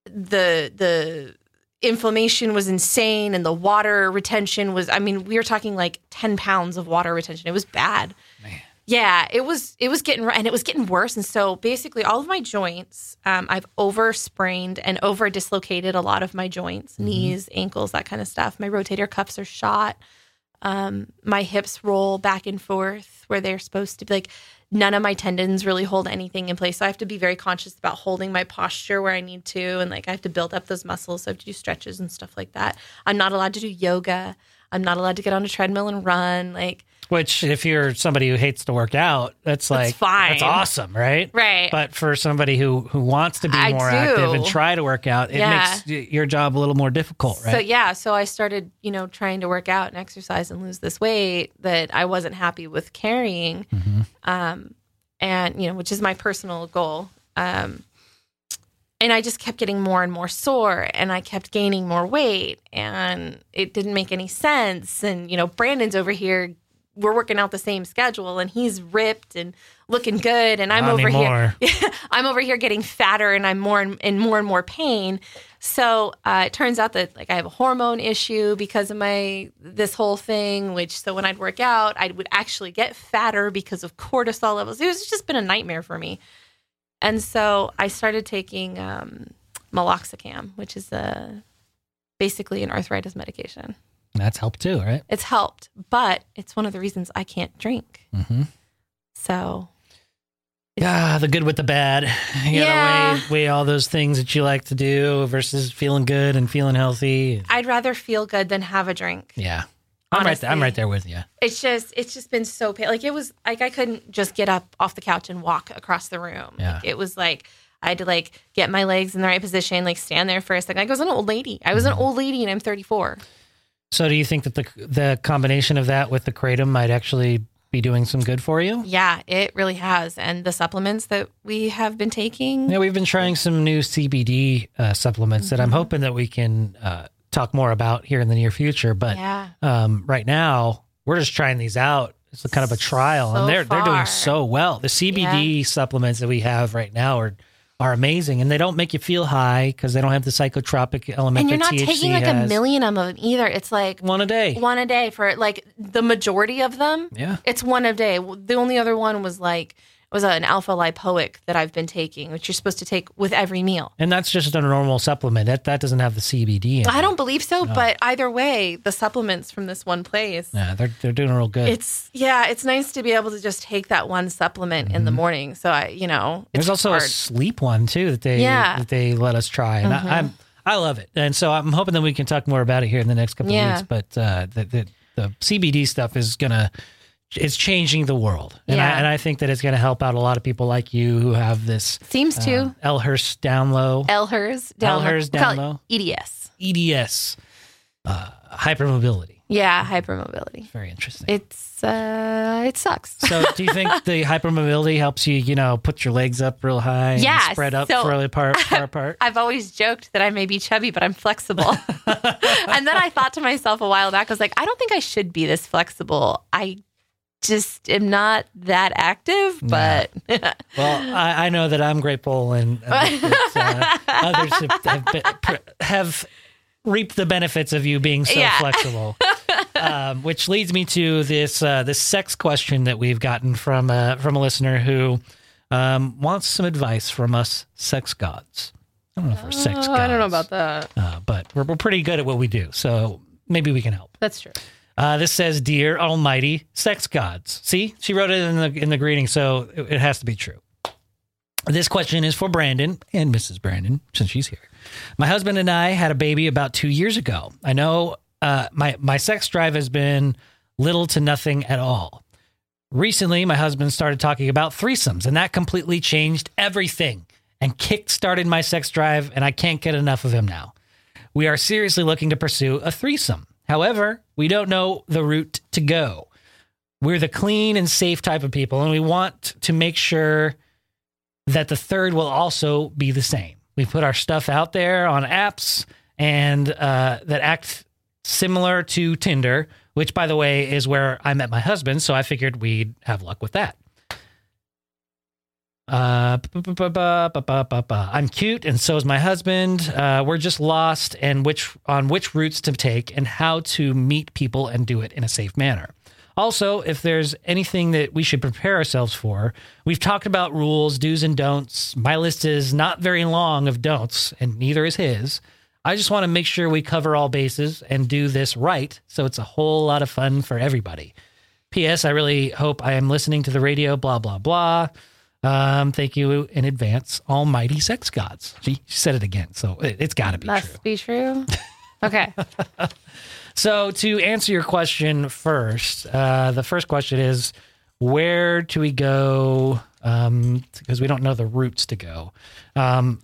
the the inflammation was insane and the water retention was i mean we were talking like 10 pounds of water retention it was bad. Yeah it was it was getting and it was getting worse and so basically all of my joints um, i've over sprained and over dislocated a lot of my joints knees ankles that kind of stuff. My rotator cuffs are shot. Um, my hips roll back and forth where they're supposed to be like none of my tendons really hold anything in place so i have to be very conscious about holding my posture where i need to and like i have to build up those muscles so i have to do stretches and stuff like that. I'm not allowed to do yoga. I'm not allowed to get on a treadmill and run like Which, if you're somebody who hates to work out, that's like fine. That's awesome, right? right But for somebody who who wants to be I more do. active and try to work out, it Yeah. makes your job a little more difficult, right? So yeah, so I started, you know, trying to work out and exercise and lose this weight that I wasn't happy with carrying, Mm-hmm. um, and you know, which is my personal goal. Um, and I just kept getting more and more sore and I kept gaining more weight and it didn't make any sense. And, you know, Brandon's over here, we're working out the same schedule and he's ripped and looking good. And I'm Not over anymore. here, I'm over here getting fatter and I'm more and, in more and more pain. So uh, it turns out that like I have a hormone issue because of my this whole thing. Which so when I'd work out, I would actually get fatter because of cortisol levels. It was just been a nightmare for me. And so I started taking um, meloxicam, which is a basically an arthritis medication. That's helped too, right? It's helped, but it's one of the reasons I can't drink. Mm-hmm. So Yeah, the good with the bad. You Yeah. gotta weigh, weigh all those things that you like to do versus feeling good and feeling healthy. I'd rather feel good than have a drink. Yeah. I'm right there. I'm right there with you. It's just it's just been so pain. Like it was like I couldn't just get up off the couch and walk across the room. Yeah. Like, it was like I had to like get my legs in the right position, like stand there for a second. Like I was an old lady. I was Mm-hmm. an old lady and I'm 34. So do you think that the the combination of that with the kratom might actually be doing some good for you? Yeah, it really has. And the supplements that we have been taking. Yeah, we've been trying some new CBD uh, supplements that I'm Mm-hmm. hoping that we can uh, talk more about here in the near future. But yeah. um, right now, we're just trying these out. It's kind of a trial, So and they're they're doing so well. The CBD supplements that we have right now are are amazing, and they don't make you feel high because they don't have the psychotropic element And you're not THC taking like a million of them either. It's like one a day. one a day for like the majority of them. Yeah. It's one a day. The only other one was like was an alpha lipoic that I've been taking, which you're supposed to take with every meal. And that's just a normal supplement. That that doesn't have the CBD in I it. don't believe so, but either way, the supplements from this one place. Yeah, they're they're doing real good. It's yeah, it's nice to be able to just take that one supplement in the morning. So I, you know, it's Mm-hmm. There's also hard. a sleep one too that they Yeah. Mm-hmm. that they let us try, and I, I'm I love it. And so I'm hoping that we can talk more about it here in the next couple Yeah. of weeks. But uh, the, the the CBD stuff is gonna it's changing the world, and I and I think that it's gonna help out a lot of people like you who have this seems to uh, Elhurst down low Elhers down Elhers we down it EDS. EDS uh, hypermobility. Yeah, hypermobility. Very interesting. It's uh, it sucks. So, do you think the hypermobility helps you, you know, put your legs up real high and Yeah, spread up so- far apart, far apart? I've always joked that I may be chubby, but I'm flexible. and then I thought to myself a while back, I was like, I don't think I should be this flexible. I just am not that active, but Well, I, I know that I'm grateful, and uh, that, uh, others have, have, been, have reaped the benefits of you being so Yeah. flexible. um, which leads me to this uh, this sex question that we've gotten from uh, from a listener who um, wants some advice from us sex gods. I don't know if we're sex gods. Oh, I don't know about that. uh, but we're, we're pretty good at what we do, so maybe we can help. That's true. Uh, this says, "Dear Almighty Sex Gods." See, she wrote it in the in the greeting, so it, it has to be true. This question is for Brandon and Mrs. Brandon, since she's here. My husband and I had a baby about two years ago. I know uh, my my sex drive has been little to nothing at all. Recently, my husband started talking about threesomes, and that completely changed everything and kick started my sex drive, and I can't get enough of him now. We are seriously looking to pursue a threesome. However, we don't know the route to go. We're the clean and safe type of people, and we want to make sure that the third will also be the same. We put our stuff out there on apps and uh, that act similar to Tinder, which, by the way, is where I met my husband. So I figured we'd have luck with that. Uh. I'm cute, and so is my husband. Uh, we're just lost, and which on which routes to take and how to meet people and do it in a safe manner. Also, if there's anything that we should prepare ourselves for, we've talked about rules, do's and don'ts. My list is not very long of don'ts, and neither is his. I just want to make sure we cover all bases and do this right, so it's a whole lot of fun for everybody. P.S. I really hope I am listening to the radio. Blah blah blah. Um, thank you in advance, Almighty Sex Gods. She, she said it again, so it, it's got to be Must true. be true. Okay. So to answer your question first, uh, the first question is where do we go? Um, because we don't know the routes to go. Um,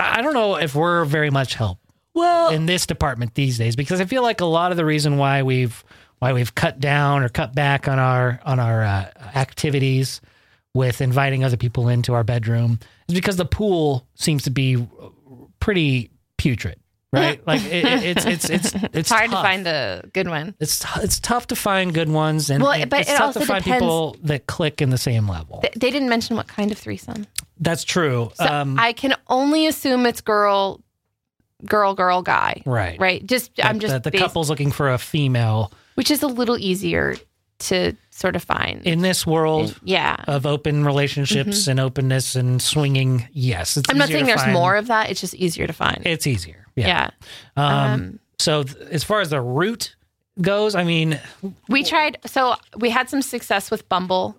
I I don't know if we're very much help Well, in this department these days because I feel like a lot of the reason why we've why we've cut down or cut back on our on our uh, activities with inviting other people into our bedroom is because the pool seems to be pretty putrid, right? like it, it- it's it's it's it's It's hard tough. to find a good one. It's it's tough to find good ones, and, Well, and but it's it tough also to find depends- people that click in the same level. Th- They didn't mention what kind of threesome. That's true. So um, I can only assume it's girl, girl, girl, guy. right, Right. Just I'm just that the based- couple's looking for a female which is a little easier to sort of find. in this world yeah. of open relationships and openness and swinging. Yes, it's Mm-hmm. I'm not saying there's find. more of that. It's just easier to find. It's easier. Yeah. yeah. Um, Um, so th- as far as the route goes, I mean, we tried. So we had some success with Bumble.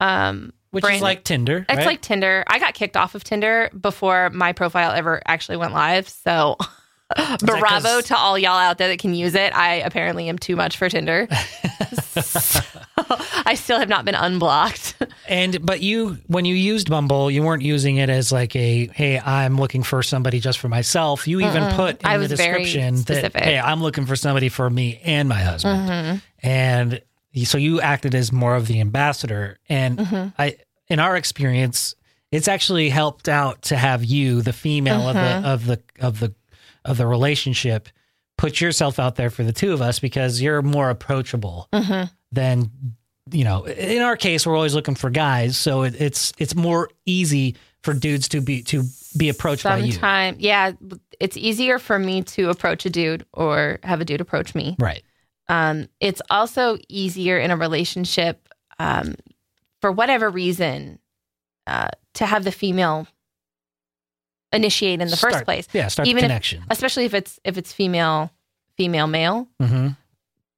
Um, which Brand- is like Tinder. It's right? like Tinder. I got kicked off of Tinder before my profile ever actually went live. So bravo to all y'all out there that can use it. I apparently am too much for Tinder. So, I still have not been unblocked. And but you, when you used Bumble, you weren't using it as like a hey, I'm looking for somebody just for myself. You even put in I the description that hey, I'm looking for somebody for me and my husband. Mm-hmm. And so you acted as more of the ambassador. And Mm-hmm. I, in our experience, it's actually helped out to have you, the female Mm-hmm. the of the of the of the relationship, put yourself out there for the two of us because you're more approachable Mm-hmm. than you know. In our case, we're always looking for guys, so it, it's it's more easy for dudes to be to be approached by you. Sometimes, yeah, it's easier for me to approach a dude or have a dude approach me. Right. Um, it's also easier in a relationship, um, for whatever reason, uh, to have the female initiate in the first place, Yeah. Start Even the if- connection. especially if it's if it's female female male. hmm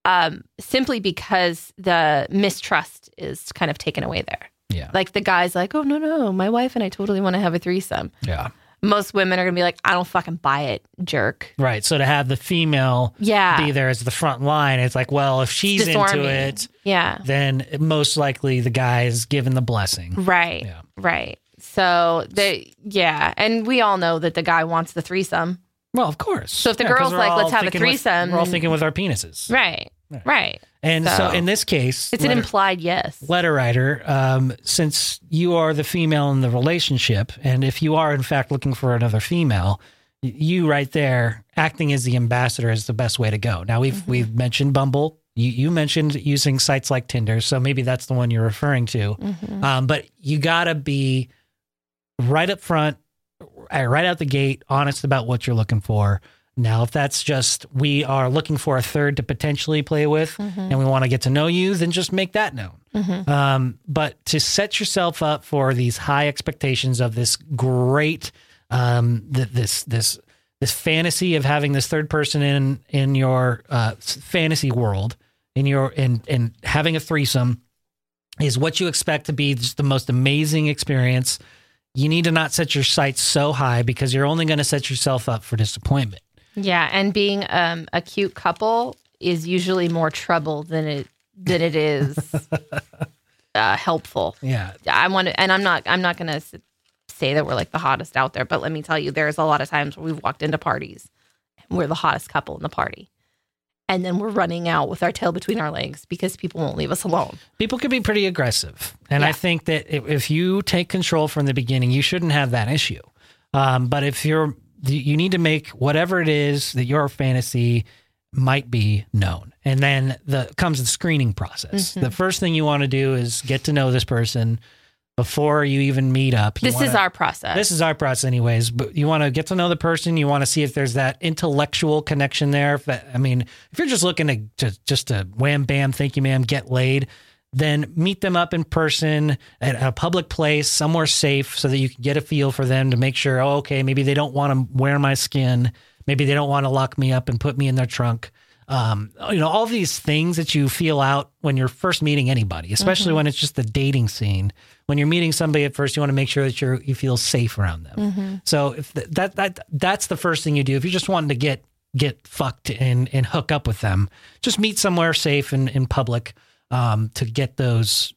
Um, simply because the mistrust is kind of taken away there. Yeah. Like the guy's like, oh no no, my wife and I totally want to have a threesome. Yeah. Most women are gonna be like, I don't fucking buy it, jerk. Right. So to have the female Yeah, be there as the front line, it's like, well, if she's into it, yeah. then most likely the guy is given the blessing. Right. Yeah. Right. So they yeah, and we all know that the guy wants the threesome. Well, of course. So if the 'cause girl's we're like, all "Let's have a thinking with- threesome," we're all then- thinking with our penises. Right. Right. Right. And so, So- in this case, It's an letter, implied yes. letter writer, um, since you are the female in the relationship, and if you are in fact looking for another female, y- you right there acting as the ambassador is the best way to go. Now we've Mm-hmm. we've mentioned Bumble. You, you mentioned using sites like Tinder, so maybe that's the one you're referring to. Mhm. Um, but you gotta be right up front, uh, right out the gate, honest about what you're looking for. Now, if that's just we are looking for a third to potentially play with, and we want to get to know you, then just make that known. Mhm. Um, but to set yourself up for these high expectations of this great, um, th- this this this fantasy of having this third person in in your uh, fantasy world, in your in in having a threesome, is what you expect to be just the most amazing experience. You need to not set your sights so high because you're only going to set yourself up for disappointment. Yeah, and being um, a cute couple is usually more trouble than it than it is uh, helpful. Yeah, I want to, and I'm not. I'm not going to say that we're like the hottest out there, but let me tell you, there's a lot of times where we've walked into parties, and we're the hottest couple in the party, and then we're running out with our tail between our legs because people won't leave us alone. people can be pretty aggressive, and I think that if, if you take control from the beginning, you shouldn't have that issue. Um, but if you're, you need to make whatever it is that your fantasy might be known, and then the comes the screening process. Mm-hmm. The first thing you want to do is get to know this person before you even meet up. This is wanna- our process. this is our process anyways but you want to get to know the person you want to see if there's that intellectual connection there that, i mean if you're just looking to just, just to wham bam thank you ma'am get laid then meet them up in person at a public place somewhere safe so that you can get a feel for them to make sure oh, okay maybe they don't want to wear my skin maybe they don't want to lock me up and put me in their trunk um, you know all these things that you feel out when you're first meeting anybody especially when it's just the dating scene. When you're meeting somebody at first you want to make sure that you're you feel safe around them. So if th- that that that's the first thing you do. If you're just wanting to get get fucked and and hook up with them just meet somewhere safe and in public um, to get those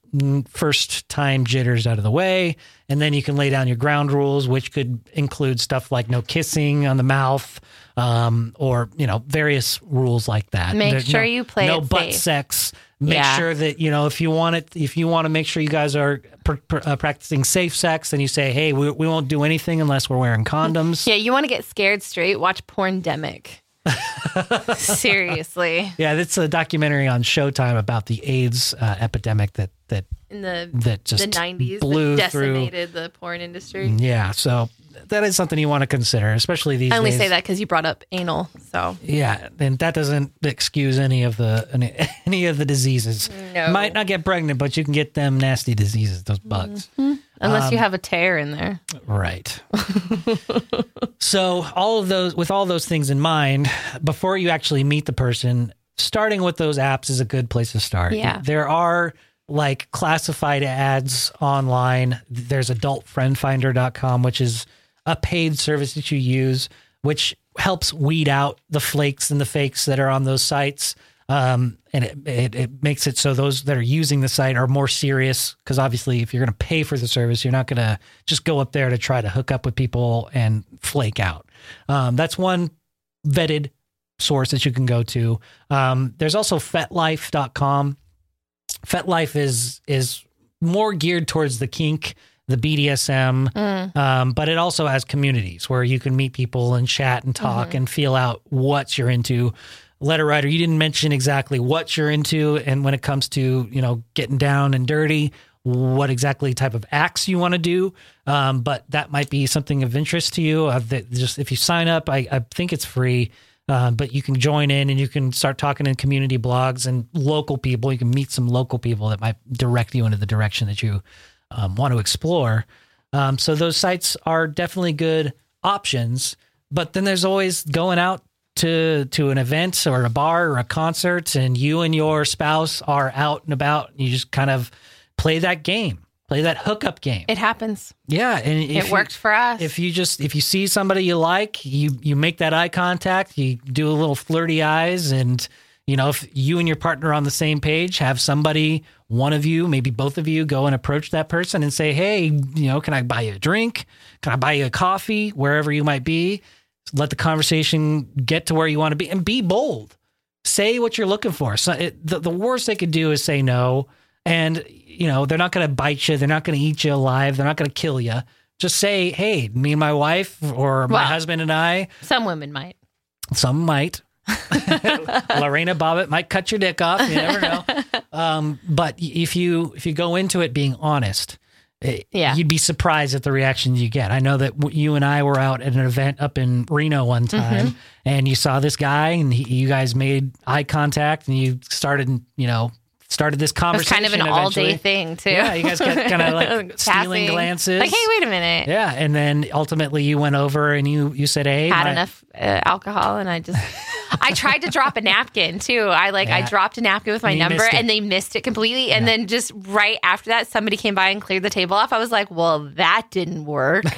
first time jitters out of the way and then you can lay down your ground rules which could include stuff like no kissing on the mouth um, or you know various rules like that Make There's sure no- you play no butt safe. sex Make Yeah. sure that you know if you want it, if you want to make sure you guys are pr- pr- uh, practicing safe sex, then you say, "Hey, we, we won't do anything unless we're wearing condoms." Yeah, you want to get scared straight? Watch Porndemic. Seriously, Yeah, that's a documentary on Showtime about the AIDS uh, epidemic that that in the that just the '90s, blew that through. decimated the porn industry. Yeah, so that is something you want to consider, especially these I only days. say that because you brought up anal. So Yeah, and that doesn't excuse any of the any, any of the diseases. No. Might not get pregnant, but you can get them nasty diseases, those bugs. unless you Um, have a tear in there, Right. so all of those with all those things in mind, before you actually meet the person, starting with those apps is a good place to start. Yeah. There are like classified ads online. There's adultfriendfinder.com, which is a paid service that you use, which helps weed out the flakes and the fakes that are on those sites. Um, and it, it, it makes it so those that are using the site are more serious because obviously, if you're going to pay for the service, you're not going to just go up there to try to hook up with people and flake out. Um, that's one vetted source that you can go to. Um, there's also FetLife.com. FetLife is is more geared towards the kink, the BDSM, Mm. um, but it also has communities where you can meet people and chat and talk and feel out what you're into. Letter writer, you didn't mention exactly what you're into, and when it comes to you know getting down and dirty, what exactly type of acts you want to do. Um, but that might be something of interest to you. Uh, that just if you sign up, I, I think it's free. Uh, but you can join in and you can start talking in community blogs and local people. You can meet some local people that might direct you into the direction that you um, want to explore. Um, so those sites are definitely good options. But then there's always going out to to an event or a bar or a concert, and you and your spouse are out and about. And you just kind of play that game, play that hookup game. it happens. yeah, and it you- worked for us. if you just if you see somebody you like, you you make that eye contact, you do a little flirty eyes, and you know if you and your partner are on the same page, have somebody, one of you, maybe both of you, go and approach that person and say, hey, you know, can I buy you a drink? Can I buy you a coffee? Wherever you might be, let the conversation get to where you want to be, and be bold. Say what you're looking for. So it, the the worst they could do is say no, and you know they're not going to bite you, they're not going to eat you alive, they're not going to kill you just say, "Hey, me and my wife, or my Well- husband and I." Some women might. Some might. Lorena Bobbitt might cut your dick off. You never know. Um, but if you if you go into it being honest, eh, Yeah. you'd be surprised at the reactions you get. I know that w- you and I were out at an event up in Reno one time, Mm-hmm. and you saw this guy, and he, you guys made eye contact, and you started, you know, started this It was conversation. kind of an all day thing too. Yeah, you guys got kind of like stealing glances. Like, hey, wait a minute. Yeah, and then ultimately you went over and you you said, "Hey, Had my- enough uh, alcohol, and I just. I tried to drop a napkin too. I like I dropped a napkin with my And number, and they missed it completely. And then just right after that, somebody came by and cleared the table off. I was like, "Well, that didn't work."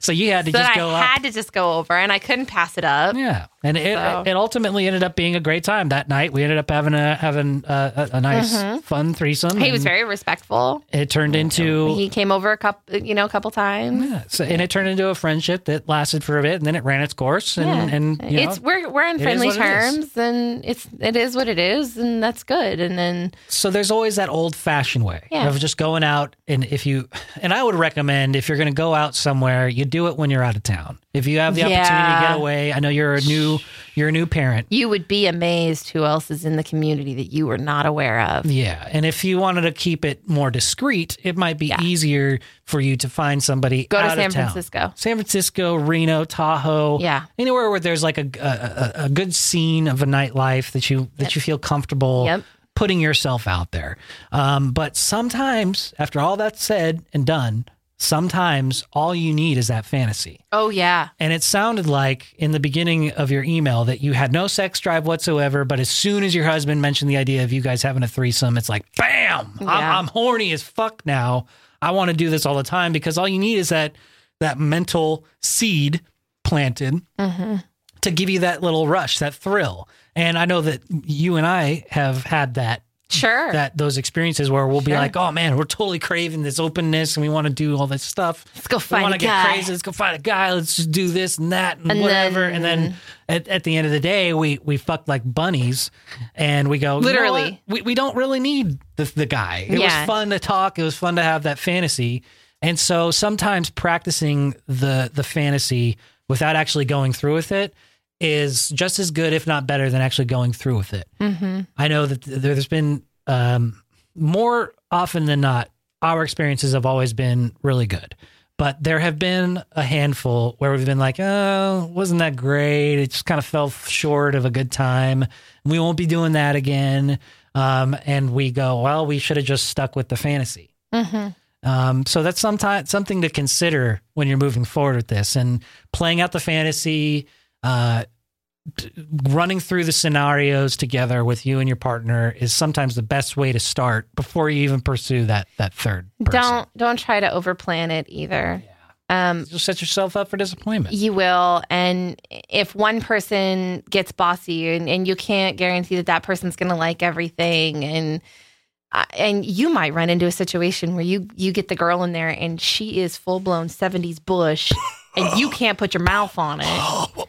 So you had to so just go I up. had to just go over, and I couldn't pass it up. Yeah, and it, So- it ultimately ended up being a great time that night. We ended up having a having a, a, a nice fun threesome. Mm-hmm. He was very respectful. It turned into He came over a couple, you know, a couple times. yeah, so, and it turned into a friendship that lasted for a bit, and then it ran its course. And Yeah. and you it's we're we're on friendly what it is. terms, and it's it is what it is, and that's good. And then so there's always that old fashioned way Yeah. of just going out and if you and I would recommend if you're going to go out somewhere, you do it when you're out of town. If you have the opportunity to get away, I know you're a new you're a new parent. you would be amazed who else is in the community that you were not aware of. Yeah. And if you wanted to keep it more discreet, it might be Yeah. easier for you to find somebody Go to San. Francisco. San Francisco, Reno, Tahoe. Yeah. Anywhere where there's like a, a, a- good scene of a nightlife that you that you feel comfortable Yep. putting yourself out there. Um, but sometimes, after all that's said and done, sometimes all you need is that fantasy. Oh yeah, And it sounded like in the beginning of your email that you had no sex drive whatsoever, but as soon as your husband mentioned the idea of you guys having a threesome, it's like, bam, I'm, I'm horny as fuck now. I want to do this all the time because all you need is that that mental seed planted mm-hmm. to give you that little rush, that thrill. And I know that you and I have had that Sure. that those experiences where we'll be like, oh man, we're totally craving this openness and we want to do all this stuff. Let's go we find want a to get guy. crazy. Let's go find a guy. Let's just do this and that and, And whatever. then- and then at, at the end of the day, we we fuck like bunnies, and we go you know Literally. We we don't really need the the guy. It Yeah. was fun to talk. It was fun to have that fantasy. And so sometimes practicing the the fantasy without actually going through with it is just as good, if not better, than actually going through with it. Mm-hmm. I know that there's been um, more often than not, our experiences have always been really good. But there have been a handful where we've been like, oh, wasn't that great? It just kind of fell short of a good time. We won't be doing that again. Um, and we go, well, we should have just stuck with the fantasy. Mm-hmm. Um, so that's sometimes something to consider when you're moving forward with this and playing out the fantasy, uh, running through the scenarios together with you and your partner is sometimes the best way to start before you even pursue that that third. Person. Don't don't try to overplan it either. Um, You'll set yourself up for disappointment. You will. And if one person gets bossy and, and you can't guarantee that that person's going to like everything and uh, and you might run into a situation where you you get the girl in there and she is full blown 70s bush and you can't put your mouth on it.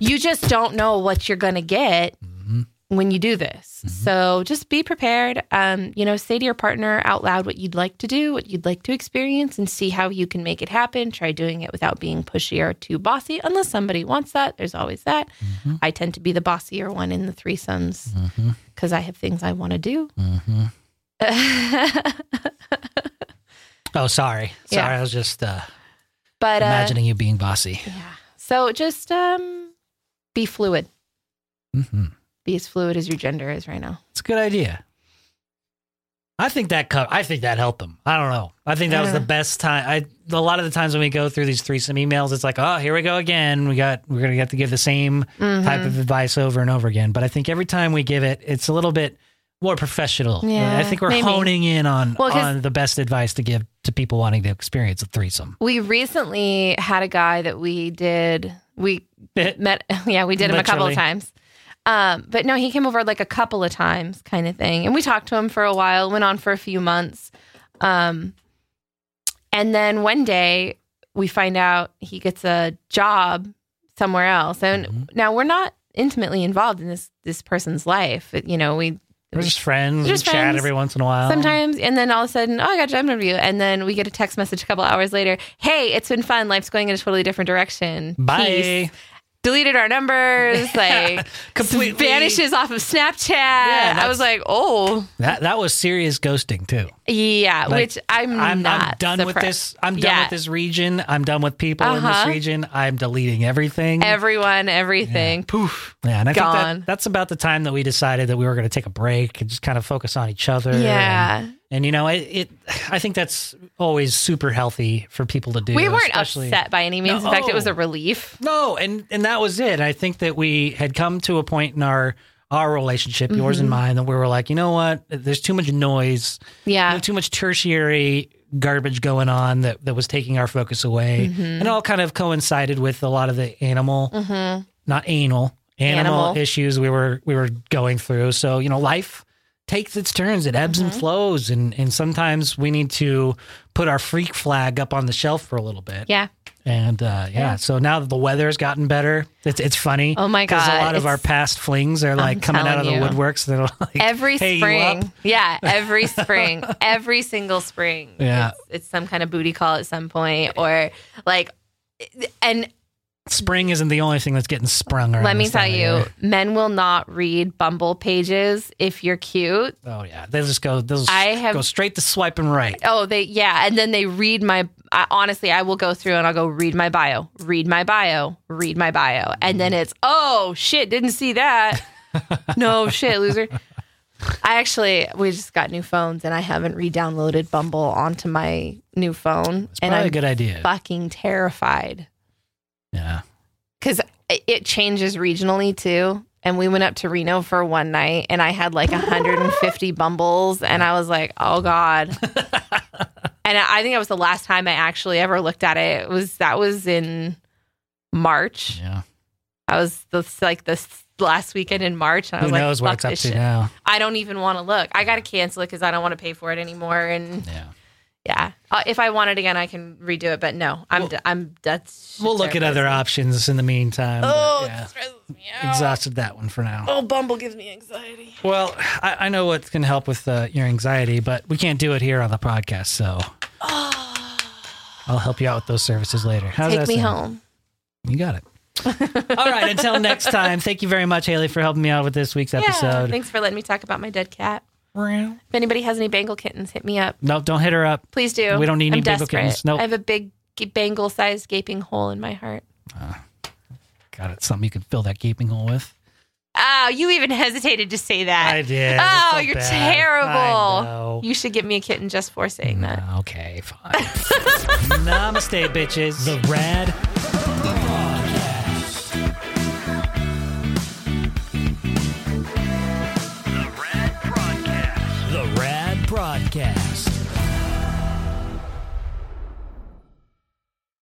You just don't know what you're going to get mm-hmm. when you do this. Mm-hmm. So just be prepared. Um, you know, say to your partner out loud what you'd like to do, what you'd like to experience, and see how you can make it happen. Try doing it without being pushy or too bossy, unless somebody wants that. There's always that. Mm-hmm. I tend to be the bossier one in the threesomes because I have things I want to do. Oh, sorry, Yeah. sorry. I was just uh, but uh, imagining you being bossy. yeah. So just um, be fluid. hmm Be as fluid as your gender is right now. It's a good idea. I think that co- I think that helped them. I don't know. I think that was the best time. I a lot of the times when we go through these threesome emails, it's like, oh, here we go again. We got we're gonna have to give the same Mm-hmm. type of advice over and over again. But I think every time we give it, it's a little bit more professional. Yeah, I think we're maybe. honing in on Well, on the best advice to give to people wanting to experience a threesome. We recently had a guy that we did. We met. Yeah, we did him a couple of times. Um, but no, he came over like a couple of times, kind of thing, and we talked to him for a while. Went on for a few months, um, and then one day we find out he gets a job somewhere else. And Mhm. now we're not intimately involved in this this person's life. It- you know, we We're just friends. We're just we chat friends. every once in a while. Sometimes, and then all of a sudden, oh, I got a job interview, and then we get a text message a couple hours later. Hey, it's been fun. Life's going in a totally different direction. Bye. Peace. Deleted our numbers, like Completely. vanishes off of Snapchat. that's- I was like, oh, That that was serious ghosting too. yeah. Like, which I'm I'm, I'm not done with this. I'm done Yeah. with this region. I'm done with people in this Uh-huh. region. I'm deleting everything. Everyone, everything, poof. yeah, and I think that, that's about the time that we decided that we were going to take a break and just kind of focus on each other. Yeah. And, and, you know, it, it. I think that's always super healthy for people to do. we weren't upset by any means. In fact, it was a relief. No, and and that was it. I think that we had come to a point in our our relationship, yours Mm-hmm. and mine, that we were like, you know what? There's too much noise. Yeah. Too much tertiary garbage going on that, that was taking our focus away. Mm-hmm. And all kind of coincided with a lot of the animal, not anal, animal, Animal. issues we were we were going through. So, you know, life takes its turns. It ebbs Mm-hmm. and flows. And and sometimes we need to put our freak flag up on the shelf for a little bit. Yeah. And uh, yeah, so now that the weather's gotten better, it's it's funny. Oh my god! Because a lot of our past flings are like I'm coming out of the you. woodworks. They're like Every "Hey, you up?" spring. Yeah, every spring. every single spring. Yeah. It's, it's some kind of booty call at some point or like and Spring isn't the only thing that's getting sprung around. let me tell you, men will not read Bumble pages if you're cute. Oh yeah, they'll just go. They'll just I have- go straight to swiping right. Oh, they yeah, and then they read my. I, honestly, I will go through and I'll go read my bio, read my bio, read my bio, and then it's oh shit, didn't see that. no shit, loser. I actually we just got new phones and I haven't re-downloaded Bumble onto my new phone, and Probably I'm a good idea. fucking terrified Yeah. because it changes regionally too. And we went up to Reno for one night, and I had like 150 bumbles, and I was like, "Oh God!" and I think that was the last time I actually ever looked at it. It was that was in March. Yeah. I was the like this last weekend in March. And I Who was like, knows what "Fuck it's up this to shit. now? I don't even want to look. I got to cancel it because I don't want to pay for it anymore. And Yeah. Yeah, uh, if I want it again, I can redo it. But no, I'm d- I'm that's We'll look at other options in the meantime. Oh, yeah. stresses me out. Exhausted that one for now. Oh, Bumble gives me anxiety. Well, I, I know what can help with uh, your anxiety, but we can't do it here on the podcast, so I'll help you out with those services later. How's Take that me sound? home. You got it. All right. Until next time, thank you very much, Haley, for helping me out with this week's Yeah, episode. thanks for letting me talk about my dead cat. If anybody has any Bengal kittens, hit me up. No, don't hit her up. Please do. We don't need I'm any Bengal desperate. kittens. Nope. I have a big Bengal-sized gaping hole in my heart. Ah, got it. Something you can fill that gaping hole with. Oh, you even hesitated to say that. I did. Oh, so you're bad. terrible. I. You should give me a kitten just for saying that. Okay, fine. Namaste, bitches. The Rad